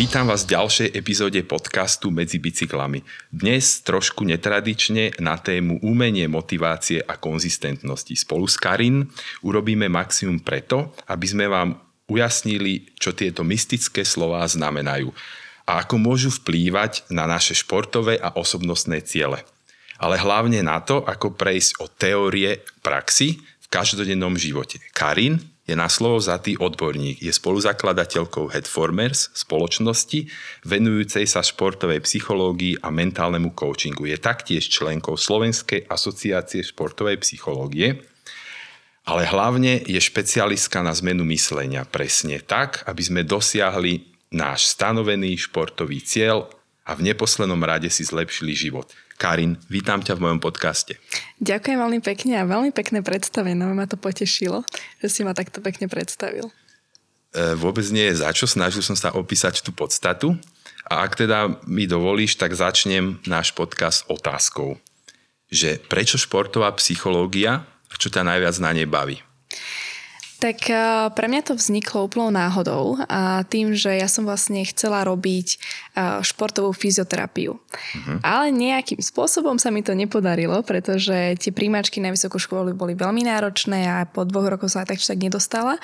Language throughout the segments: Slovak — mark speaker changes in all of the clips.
Speaker 1: Vítam vás v ďalšej epizóde podcastu Medzi bicyklami. Dnes trošku netradične na tému umenie, motivácie a konzistentnosti. Spolu s Karin urobíme maximum preto, aby sme vám ujasnili, čo tieto mystické slová znamenajú a ako môžu vplývať na naše športové a osobnostné ciele. Ale hlavne na to, ako prejsť od teórie praxi v každodennom živote. Karin je na slovo zatý odborník. Je spoluzakladateľkou Headformers, spoločnosti venujúcej sa športovej psychológii a mentálnemu coachingu. Je taktiež členkou Slovenskej asociácie športovej psychológie, ale hlavne je špecialistka na zmenu myslenia presne tak, aby sme dosiahli náš stanovený športový cieľ a v neposlednom rade si zlepšili život. Karin, vítam ťa v mojom podcaste.
Speaker 2: Ďakujem veľmi pekne a veľmi pekné predstavenie. No, ma to potešilo, že si ma takto pekne predstavil.
Speaker 1: E, vôbec nie je za čo. Snažil som sa opísať tú podstatu. A ak teda mi dovolíš, tak začnem náš podcast otázkou. Že prečo športová psychológia a čo ťa najviac na nej baví?
Speaker 2: Tak eh, pre mňa to vzniklo úplnou náhodou a tým, že ja som vlastne chcela robiť eh, športovú fyzioterapiu. Uh-huh. Ale nejakým spôsobom sa mi to nepodarilo, pretože tie príjmačky na vysokú školu boli veľmi náročné a po dvoch rokoch sa tak tak nedostala.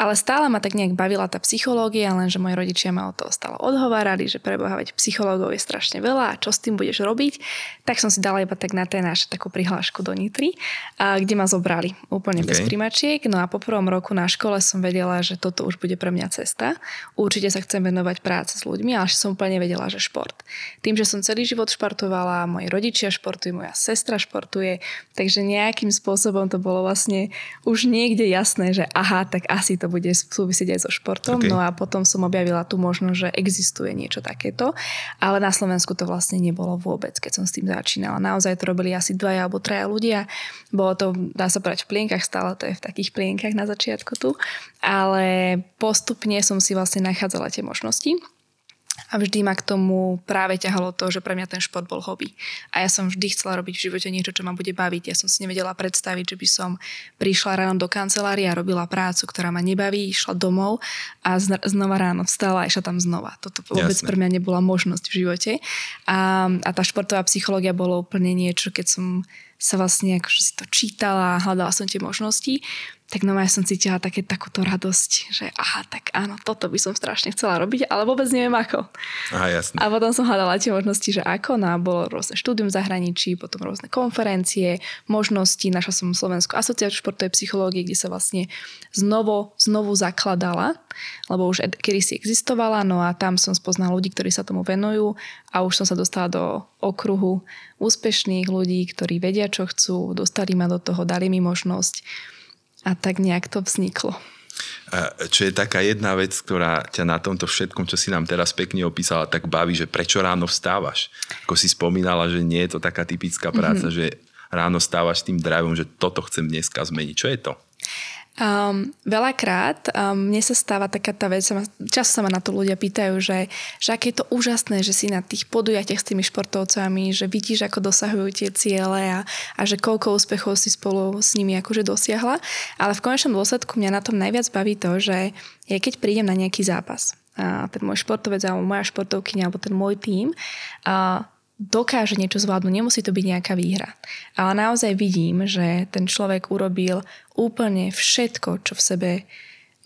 Speaker 2: Ale stále ma tak nejak bavila tá psychológia, lenže moji rodičia ma o to stále odhovárali, že prebohávať psychológov je strašne veľa a čo s tým budeš robiť. Tak som si dala iba tak na ten náš takú prihlášku do Nitry, kde ma zobrali úplne okay. bez príjmačiek. No a po prvom roku roku na škole som vedela, že toto už bude pre mňa cesta. Určite sa chcem venovať práce s ľuďmi, ale som úplne vedela, že šport. Tým, že som celý život športovala, moji rodičia športujú, moja sestra športuje, takže nejakým spôsobom to bolo vlastne už niekde jasné, že aha, tak asi to bude súvisieť aj so športom. Okay. No a potom som objavila tú možnosť, že existuje niečo takéto, ale na Slovensku to vlastne nebolo vôbec, keď som s tým začínala. Naozaj to robili asi dvaja alebo traja ľudia. Bolo to, dá sa povedať, v plienkach, stále to je v takých plienkach na začiatku začiatku tu, ale postupne som si vlastne nachádzala tie možnosti. A vždy ma k tomu práve ťahalo to, že pre mňa ten šport bol hobby. A ja som vždy chcela robiť v živote niečo, čo ma bude baviť. Ja som si nevedela predstaviť, že by som prišla ráno do kancelárie a robila prácu, ktorá ma nebaví, išla domov a znova ráno vstala a išla tam znova. Toto vôbec Jasne. pre mňa nebola možnosť v živote. A, a tá športová psychológia bolo úplne niečo, keď som sa vlastne akože si to čítala, hľadala som tie možnosti, tak no ja som cítila také, takúto radosť, že aha, tak áno, toto by som strašne chcela robiť, ale vôbec neviem ako.
Speaker 1: Aha, jasne.
Speaker 2: A potom som hľadala tie možnosti, že ako, no a bolo rôzne štúdium v zahraničí, potom rôzne konferencie, možnosti, našla som Slovenskú asociáciu športovej psychológie, kde sa vlastne znovu, znovu zakladala, lebo už kedy si existovala, no a tam som spoznala ľudí, ktorí sa tomu venujú a už som sa dostala do okruhu úspešných ľudí, ktorí vedia, čo chcú, dostali ma do toho, dali mi možnosť a tak nejak to vzniklo.
Speaker 1: Čo je taká jedna vec, ktorá ťa na tomto všetkom, čo si nám teraz pekne opísala, tak baví, že prečo ráno vstávaš? Ako si spomínala, že nie je to taká typická práca, mm-hmm. že ráno stávaš tým drivom, že toto chcem dneska zmeniť. Čo je to?
Speaker 2: Um, veľakrát um, mne sa stáva taká tá vec, často sa ma na to ľudia pýtajú, že, že aké je to úžasné, že si na tých podujatiach s tými športovcami, že vidíš, ako dosahujú tie ciele a, a že koľko úspechov si spolu s nimi akože dosiahla. Ale v konečnom dôsledku mňa na tom najviac baví to, že ja keď prídem na nejaký zápas, a ten môj športovec alebo moja športovkyňa alebo ten môj tím, a dokáže niečo zvládnuť, nemusí to byť nejaká výhra. Ale naozaj vidím, že ten človek urobil úplne všetko, čo v sebe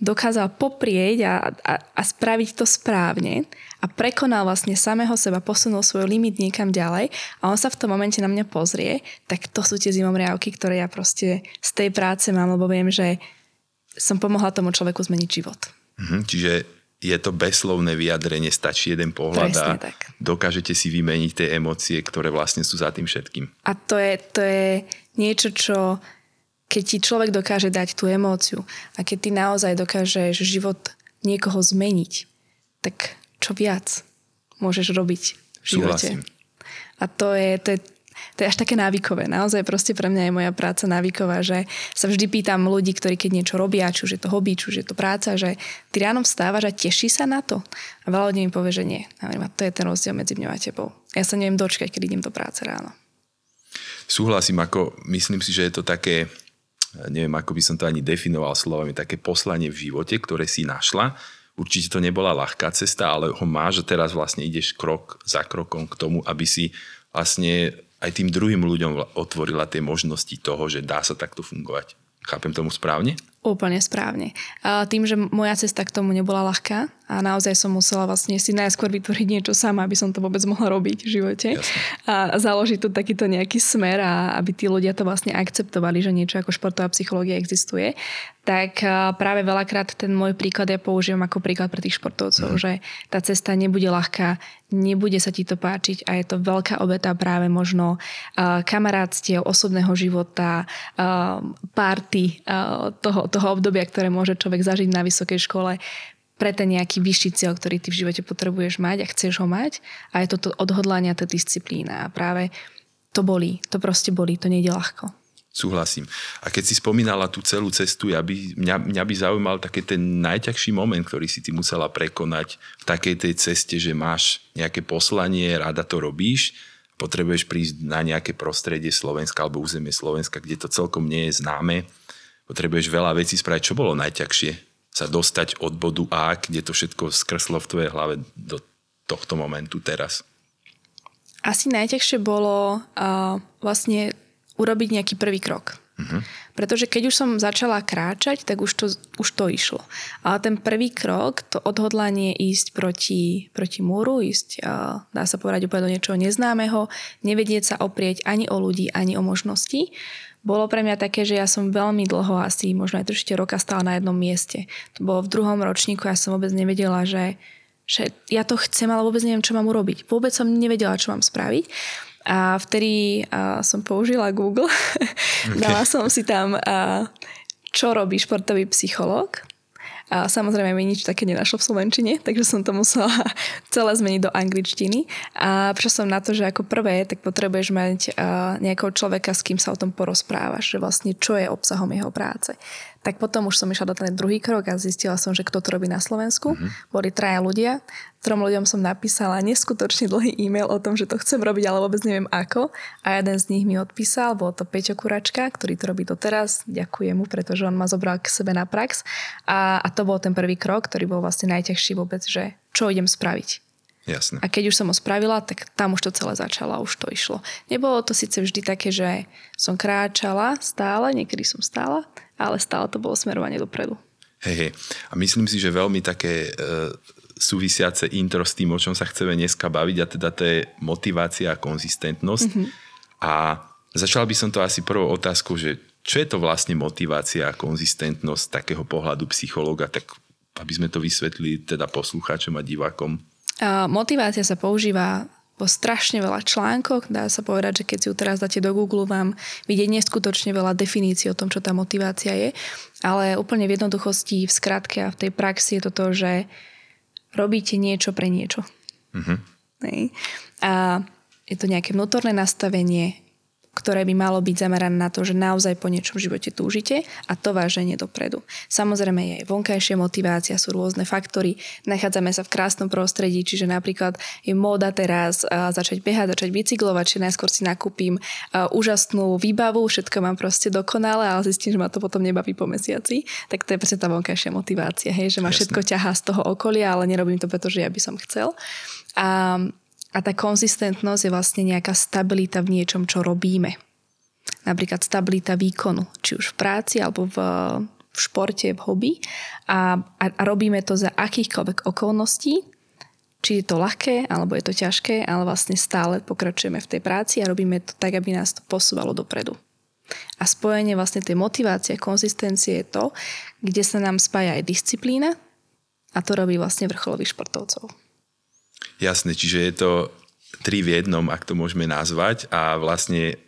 Speaker 2: dokázal poprieť a, a, a spraviť to správne a prekonal vlastne samého seba, posunul svoj limit niekam ďalej a on sa v tom momente na mňa pozrie, tak to sú tie zimomriavky, ktoré ja proste z tej práce mám, lebo viem, že som pomohla tomu človeku zmeniť život.
Speaker 1: Mhm, čiže je to beslovné vyjadrenie, stačí jeden pohľad Presne a tak. dokážete si vymeniť tie emócie, ktoré vlastne sú za tým všetkým.
Speaker 2: A to je, to je niečo, čo keď ti človek dokáže dať tú emóciu a keď ty naozaj dokážeš život niekoho zmeniť, tak čo viac môžeš robiť v živote. Súhlasím. A to je, to je to je až také návykové. Naozaj proste pre mňa je moja práca návyková, že sa vždy pýtam ľudí, ktorí keď niečo robia, či už je to hobby, či už je to práca, že ty ráno vstávaš a teší sa na to. A veľa ľudí mi povie, že nie. A to je ten rozdiel medzi mňou a tebou. Ja sa neviem dočkať, keď idem do práce ráno.
Speaker 1: Súhlasím, ako myslím si, že je to také, neviem, ako by som to ani definoval slovami, také poslanie v živote, ktoré si našla Určite to nebola ľahká cesta, ale ho máš a teraz vlastne ideš krok za krokom k tomu, aby si vlastne aj tým druhým ľuďom otvorila tie možnosti toho, že dá sa takto fungovať. Chápem tomu správne?
Speaker 2: Úplne správne. Tým, že moja cesta k tomu nebola ľahká a naozaj som musela vlastne si najskôr vytvoriť niečo sama, aby som to vôbec mohla robiť v živote Jasne. a založiť tu takýto nejaký smer a aby tí ľudia to vlastne akceptovali, že niečo ako športová psychológia existuje, tak práve veľakrát ten môj príklad ja použijem ako príklad pre tých športovcov, mm. že tá cesta nebude ľahká, nebude sa ti to páčiť a je to veľká obeta práve možno uh, kamarátstiev, osobného života, uh, uh, toho, toho obdobia, ktoré môže človek zažiť na vysokej škole pre ten nejaký vyšší cieľ, ktorý ty v živote potrebuješ mať a chceš ho mať. A je to odhodlanie a tá disciplína. A práve to bolí. To proste bolí. To nejde ľahko.
Speaker 1: Súhlasím. A keď si spomínala tú celú cestu, ja by, mňa, mňa by zaujímal taký ten najťažší moment, ktorý si ty musela prekonať v takej tej ceste, že máš nejaké poslanie, rada to robíš, potrebuješ prísť na nejaké prostredie Slovenska alebo územie Slovenska, kde to celkom nie je známe potrebuješ veľa vecí spraviť. Čo bolo najťažšie? Sa dostať od bodu A, kde to všetko skrslo v tvojej hlave do tohto momentu teraz?
Speaker 2: Asi najťažšie bolo uh, vlastne urobiť nejaký prvý krok. Uh-huh. Pretože keď už som začala kráčať, tak už to, už to išlo. Ale ten prvý krok, to odhodlanie ísť proti, proti múru, ísť, uh, dá sa povedať úplne do niečoho neznámeho, nevedieť sa oprieť ani o ľudí, ani o možnosti, bolo pre mňa také, že ja som veľmi dlho, asi možno aj trošite roka stála na jednom mieste. To bolo v druhom ročníku, ja som vôbec nevedela, že, že ja to chcem, ale vôbec neviem, čo mám urobiť. Vôbec som nevedela, čo mám spraviť. A vtedy a, som použila Google. Okay. Dala som si tam, a, čo robí športový psychológ a samozrejme mi nič také nenašlo v Slovenčine, takže som to musela celé zmeniť do angličtiny. A prišla som na to, že ako prvé, tak potrebuješ mať nejakého človeka, s kým sa o tom porozprávaš, že vlastne čo je obsahom jeho práce. Tak potom už som išla do ten druhý krok a zistila som, že kto to robí na Slovensku. Mm-hmm. Boli traja ľudia. Trom ľuďom som napísala neskutočne dlhý e-mail o tom, že to chcem robiť, ale vôbec neviem ako. A jeden z nich mi odpísal, bol to Peťo Kuračka, ktorý to robí doteraz. Ďakujem mu, pretože on ma zobral k sebe na prax. A, a to bol ten prvý krok, ktorý bol vlastne najťažší vôbec, že čo idem spraviť.
Speaker 1: Jasne.
Speaker 2: A keď už som ho spravila, tak tam už to celé začalo a už to išlo. Nebolo to síce vždy také, že som kráčala stále, niekedy som stála, ale stále to bolo smerovanie dopredu.
Speaker 1: Hej, hej. A myslím si, že veľmi také e, súvisiace intro s tým, o čom sa chceme dneska baviť, a teda to je motivácia a konzistentnosť. Mm-hmm. A začal by som to asi prvou otázkou, že čo je to vlastne motivácia a konzistentnosť takého pohľadu psychológa, tak aby sme to vysvetlili teda poslucháčom a divákom.
Speaker 2: Motivácia sa používa po strašne veľa článkoch. Dá sa povedať, že keď si ju teraz dáte do Google, vám vidieť neskutočne veľa definícií o tom, čo tá motivácia je. Ale úplne v jednoduchosti, v skratke a v tej praxi je to to, že robíte niečo pre niečo. Uh-huh. A je to nejaké vnútorné nastavenie, ktoré by malo byť zamerané na to, že naozaj po niečom v živote túžite a to vás ženie dopredu. Samozrejme je aj vonkajšia motivácia, sú rôzne faktory, nachádzame sa v krásnom prostredí, čiže napríklad je móda teraz začať behať, začať bicyklovať, či najskôr si nakúpim úžasnú výbavu, všetko mám proste dokonale, ale zistím, že ma to potom nebaví po mesiaci, tak to je presne tá vonkajšia motivácia, hej, že ma všetko ťahá z toho okolia, ale nerobím to, pretože ja by som chcel. A a tá konzistentnosť je vlastne nejaká stabilita v niečom, čo robíme. Napríklad stabilita výkonu, či už v práci alebo v, v športe, v hobby. A, a, a robíme to za akýchkoľvek okolností, či je to ľahké, alebo je to ťažké, ale vlastne stále pokračujeme v tej práci a robíme to tak, aby nás to posúvalo dopredu. A spojenie vlastne tej motivácie, konzistencie je to, kde sa nám spája aj disciplína a to robí vlastne vrcholových športovcov.
Speaker 1: Jasné, čiže je to tri v jednom, ak to môžeme nazvať a vlastne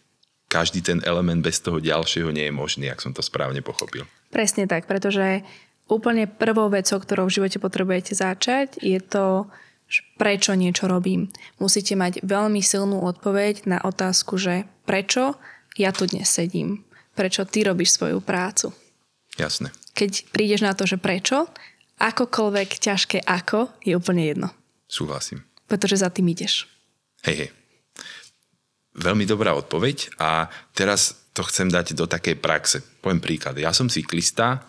Speaker 1: každý ten element bez toho ďalšieho nie je možný, ak som to správne pochopil.
Speaker 2: Presne tak, pretože úplne prvou vecou, ktorou v živote potrebujete začať, je to, prečo niečo robím. Musíte mať veľmi silnú odpoveď na otázku, že prečo ja tu dnes sedím. Prečo ty robíš svoju prácu.
Speaker 1: Jasné.
Speaker 2: Keď prídeš na to, že prečo, akokoľvek ťažké ako, je úplne jedno.
Speaker 1: Súhlasím.
Speaker 2: Pretože za tým ideš.
Speaker 1: Hej, hej. Veľmi dobrá odpoveď a teraz to chcem dať do takej praxe. Poviem príklad. Ja som cyklista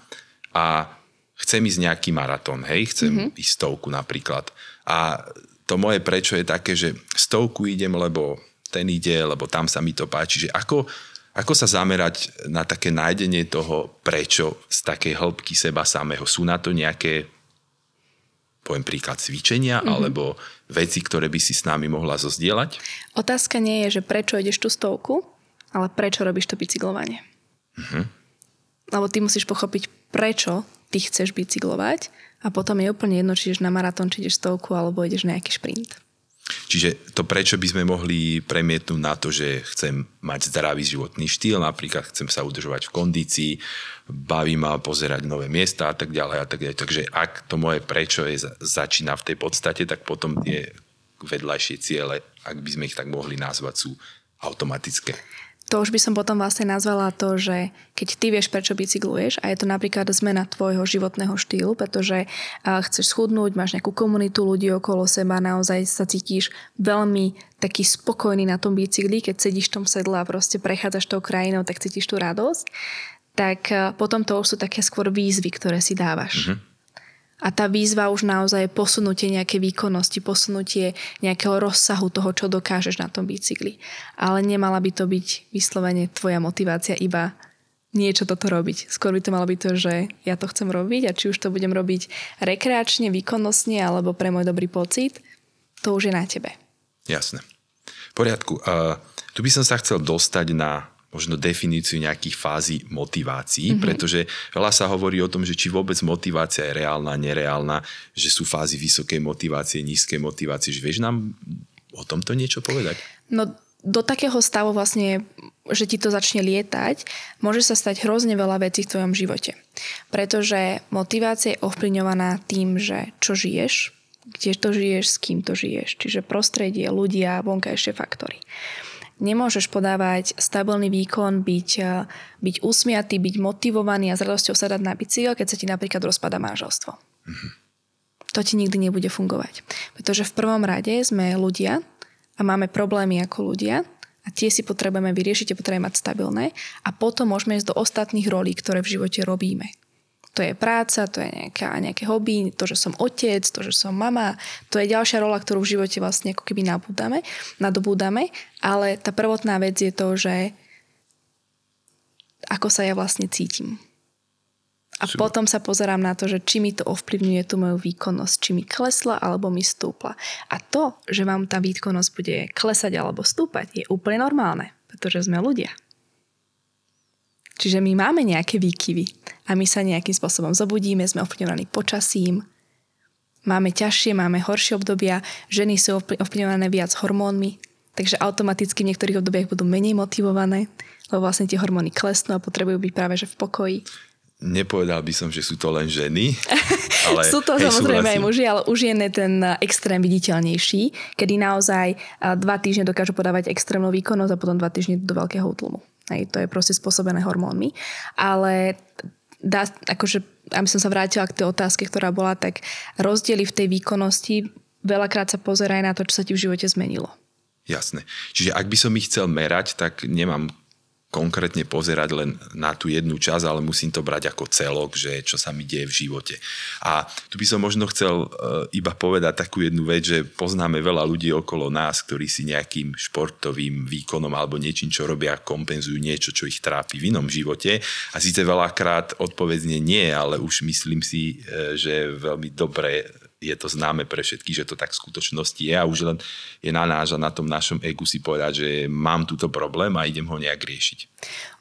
Speaker 1: a chcem ísť nejaký maratón, hej, chcem mm-hmm. ísť stovku napríklad. A to moje prečo je také, že stovku idem, lebo ten ide, lebo tam sa mi to páči. Že ako, ako sa zamerať na také nájdenie toho prečo z takej hĺbky seba samého? Sú na to nejaké, poviem príklad, cvičenia mm-hmm. alebo veci, ktoré by si s nami mohla zozdieľať?
Speaker 2: Otázka nie je, že prečo ideš tú stovku, ale prečo robíš to bicyklovanie. Mm-hmm. Lebo ty musíš pochopiť, prečo ty chceš bicyklovať a potom je úplne jedno, či ideš na maratón, či ideš stovku alebo ideš na nejaký šprint.
Speaker 1: Čiže to prečo by sme mohli premietnúť na to, že chcem mať zdravý životný štýl, napríklad chcem sa udržovať v kondícii, baví ma pozerať nové miesta a tak ďalej a tak ďalej. Takže ak to moje prečo je, začína v tej podstate, tak potom tie vedľajšie ciele, ak by sme ich tak mohli nazvať, sú automatické
Speaker 2: to už by som potom vlastne nazvala to, že keď ty vieš, prečo bicykluješ a je to napríklad zmena tvojho životného štýlu, pretože chceš schudnúť, máš nejakú komunitu ľudí okolo seba, naozaj sa cítiš veľmi taký spokojný na tom bicykli, keď sedíš v tom sedle a proste prechádzaš tou krajinou, tak cítiš tú radosť, tak potom to už sú také skôr výzvy, ktoré si dávaš. Mm-hmm a tá výzva už naozaj je posunutie nejaké výkonnosti, posunutie nejakého rozsahu toho, čo dokážeš na tom bicykli. Ale nemala by to byť vyslovene tvoja motivácia iba niečo toto robiť. Skôr by to malo byť to, že ja to chcem robiť a či už to budem robiť rekreačne, výkonnostne alebo pre môj dobrý pocit, to už je na tebe.
Speaker 1: Jasné. V poriadku. Uh, tu by som sa chcel dostať na možno definíciu nejakých fází motivácií, mm-hmm. pretože veľa sa hovorí o tom, že či vôbec motivácia je reálna, nereálna, že sú fázy vysokej motivácie, nízkej motivácie. Že vieš nám o tomto niečo povedať?
Speaker 2: No do takého stavu vlastne, že ti to začne lietať, môže sa stať hrozne veľa vecí v tvojom živote. Pretože motivácia je ovplyvňovaná tým, že čo žiješ, kde to žiješ, s kým to žiješ. Čiže prostredie, ľudia, vonkajšie faktory. Nemôžeš podávať stabilný výkon, byť, eh, byť usmiatý, byť motivovaný a s radosťou sa dať na bicykel, keď sa ti napríklad rozpada manželstvo. Mm-hmm. To ti nikdy nebude fungovať. Pretože v prvom rade sme ľudia a máme problémy ako ľudia a tie si potrebujeme vyriešiť, tie potrebujeme mať stabilné a potom môžeme ísť do ostatných rolí, ktoré v živote robíme to je práca, to je nejaká, nejaké hobby, to, že som otec, to, že som mama, to je ďalšia rola, ktorú v živote vlastne ako keby nabúdame, nadobúdame, ale tá prvotná vec je to, že ako sa ja vlastne cítim. A Super. potom sa pozerám na to, že či mi to ovplyvňuje tú moju výkonnosť, či mi klesla alebo mi stúpla. A to, že vám tá výkonnosť bude klesať alebo stúpať, je úplne normálne, pretože sme ľudia. Čiže my máme nejaké výkyvy a my sa nejakým spôsobom zobudíme, sme ovplyvňovaní počasím, máme ťažšie, máme horšie obdobia, ženy sú ovplyvňované viac hormónmi, takže automaticky v niektorých obdobiach budú menej motivované, lebo vlastne tie hormóny klesnú a potrebujú byť práve že v pokoji.
Speaker 1: Nepovedal by som, že sú to len ženy. Ale,
Speaker 2: sú to hej, samozrejme aj muži, ale už je ten extrém viditeľnejší, kedy naozaj dva týždne dokážu podávať extrémnu výkonnosť a potom dva týždne do veľkého útlumu. Hej, to je proste spôsobené hormónmi. Ale dá, akože, aby som sa vrátila k tej otázke, ktorá bola, tak rozdiely v tej výkonnosti veľakrát sa pozeraj na to, čo sa ti v živote zmenilo.
Speaker 1: Jasné. Čiže ak by som ich chcel merať, tak nemám konkrétne pozerať len na tú jednu časť, ale musím to brať ako celok, že čo sa mi deje v živote. A tu by som možno chcel e, iba povedať takú jednu vec, že poznáme veľa ľudí okolo nás, ktorí si nejakým športovým výkonom alebo niečím, čo robia, kompenzujú niečo, čo ich trápi v inom živote. A síce veľakrát odpovedzne nie, ale už myslím si, e, že veľmi dobre je to známe pre všetky, že to tak v skutočnosti je a už len je na náš a na tom našom egu si povedať, že mám túto problém a idem ho nejak riešiť.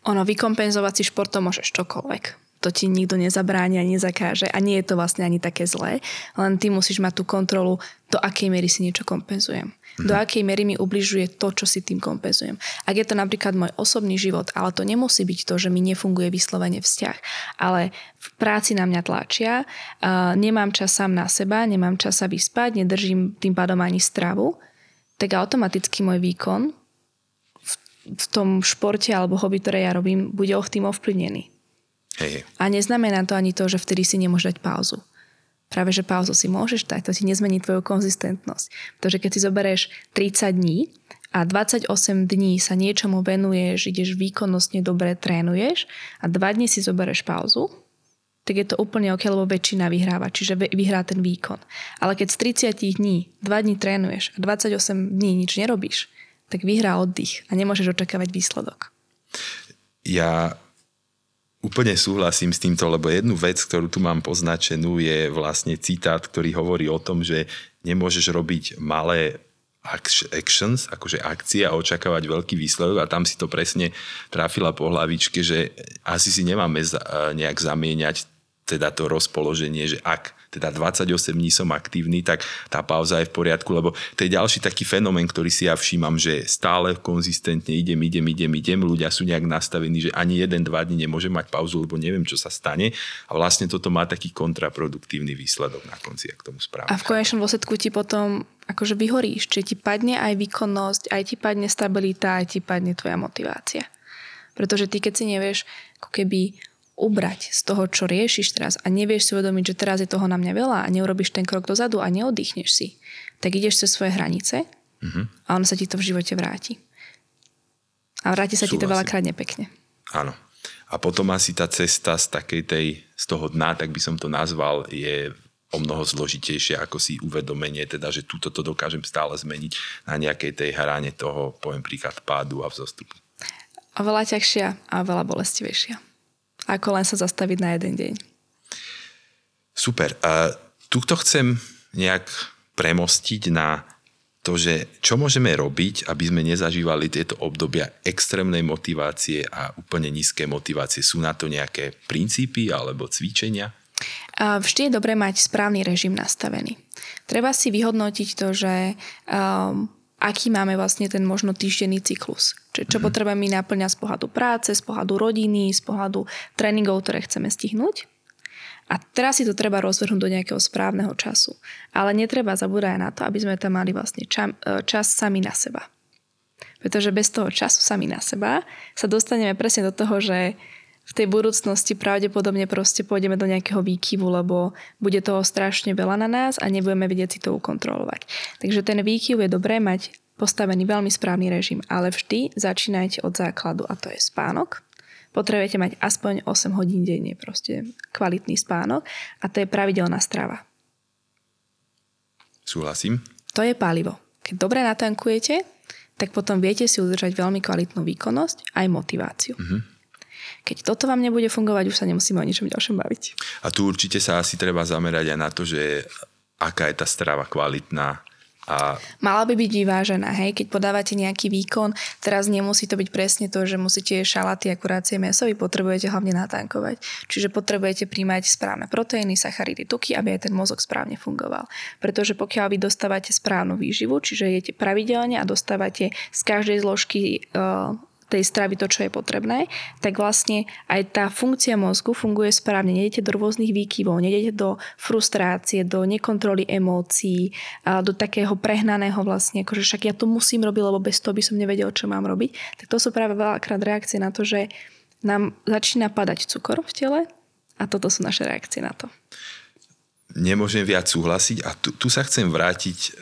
Speaker 2: Ono, vykompenzovať si športom môžeš čokoľvek to ti nikto nezabráni a nezakáže a nie je to vlastne ani také zlé, len ty musíš mať tú kontrolu, do akej miery si niečo kompenzujem. Mm. Do akej miery mi ubližuje to, čo si tým kompenzujem. Ak je to napríklad môj osobný život, ale to nemusí byť to, že mi nefunguje vyslovene vzťah, ale v práci na mňa tlačia, uh, nemám čas sám na seba, nemám čas sa vyspať, nedržím tým pádom ani stravu, tak automaticky môj výkon v, v tom športe alebo hobby, ktoré ja robím, bude tým ovplyvnený.
Speaker 1: Hej.
Speaker 2: A neznamená to ani to, že vtedy si nemôžeš dať pauzu. Práve, že pauzu si môžeš dať, to ti nezmení tvoju konzistentnosť. Pretože keď si zoberieš 30 dní a 28 dní sa niečomu venuješ, ideš výkonnostne dobre, trénuješ a 2 dní si zoberieš pauzu, tak je to úplne ok, lebo väčšina vyhráva, čiže vyhrá ten výkon. Ale keď z 30 dní 2 dní trénuješ a 28 dní nič nerobíš, tak vyhrá oddych a nemôžeš očakávať výsledok.
Speaker 1: Ja úplne súhlasím s týmto, lebo jednu vec, ktorú tu mám poznačenú, je vlastne citát, ktorý hovorí o tom, že nemôžeš robiť malé actions, akože akcie a očakávať veľký výsledok. A tam si to presne trafila po hlavičke, že asi si nemáme nejak zamieňať teda to rozpoloženie, že ak teda 28 dní som aktívny, tak tá pauza je v poriadku, lebo to je ďalší taký fenomén, ktorý si ja všímam, že stále konzistentne idem, idem, idem, idem, ľudia sú nejak nastavení, že ani jeden, dva dní nemôžem mať pauzu, lebo neviem, čo sa stane a vlastne toto má taký kontraproduktívny výsledok na konci, ak tomu správne.
Speaker 2: A v konečnom dôsledku ti potom akože vyhoríš, či ti padne aj výkonnosť, aj ti padne stabilita, aj ti padne tvoja motivácia. Pretože ty, keď si nevieš ako keby ubrať z toho, čo riešiš teraz a nevieš si uvedomiť, že teraz je toho na mňa veľa a neurobiš ten krok dozadu a neoddychneš si, tak ideš cez svoje hranice mm-hmm. a ono sa ti to v živote vráti. A vráti sa Súhlasím. ti to veľakrát nepekne.
Speaker 1: Áno. A potom asi tá cesta z takej tej, z toho dna, tak by som to nazval, je o mnoho zložitejšie ako si uvedomenie, teda, že túto to dokážem stále zmeniť na nejakej tej hráne toho, poviem príklad, pádu a vzostupu.
Speaker 2: A veľa ťažšia a veľa bolestivejšia ako len sa zastaviť na jeden deň.
Speaker 1: Super. A tuto chcem nejak premostiť na to, že čo môžeme robiť, aby sme nezažívali tieto obdobia extrémnej motivácie a úplne nízke motivácie. Sú na to nejaké princípy alebo cvičenia?
Speaker 2: Vždy je dobré mať správny režim nastavený. Treba si vyhodnotiť to, že um, aký máme vlastne ten možno týždenný cyklus. Čiže čo mm-hmm. potrebujeme naplňať z pohľadu práce, z pohľadu rodiny, z pohľadu tréningov, ktoré chceme stihnúť. A teraz si to treba rozvrhnúť do nejakého správneho času. Ale netreba zabúdať na to, aby sme tam mali vlastne čas, e, čas sami na seba. Pretože bez toho času sami na seba sa dostaneme presne do toho, že v tej budúcnosti pravdepodobne proste pôjdeme do nejakého výkyvu, lebo bude toho strašne veľa na nás a nebudeme vedieť si to ukontrolovať. Takže ten výkyv je dobré mať postavený veľmi správny režim, ale vždy začínajte od základu a to je spánok. Potrebujete mať aspoň 8 hodín denne, proste kvalitný spánok a to je pravidelná strava.
Speaker 1: Súhlasím.
Speaker 2: To je palivo. Keď dobre natankujete, tak potom viete si udržať veľmi kvalitnú výkonnosť aj motiváciu. Mm-hmm. Keď toto vám nebude fungovať, už sa nemusíme o ničom ďalšom baviť.
Speaker 1: A tu určite sa asi treba zamerať aj na to, že aká je tá strava kvalitná, a...
Speaker 2: Mala by byť vyvážená, hej, keď podávate nejaký výkon, teraz nemusí to byť presne to, že musíte šalaty a kurácie meso, vy potrebujete hlavne natankovať. Čiže potrebujete príjmať správne proteíny, sacharidy, tuky, aby aj ten mozog správne fungoval. Pretože pokiaľ vy dostávate správnu výživu, čiže jete pravidelne a dostávate z každej zložky uh, tej stravy to, čo je potrebné, tak vlastne aj tá funkcia mozgu funguje správne. Nedete do rôznych výkyvov, nedete do frustrácie, do nekontroly emócií, do takého prehnaného vlastne, akože však ja to musím robiť, lebo bez toho by som nevedel, čo mám robiť. Tak to sú práve veľakrát reakcie na to, že nám začína padať cukor v tele a toto sú naše reakcie na to.
Speaker 1: Nemôžem viac súhlasiť a tu, tu sa chcem vrátiť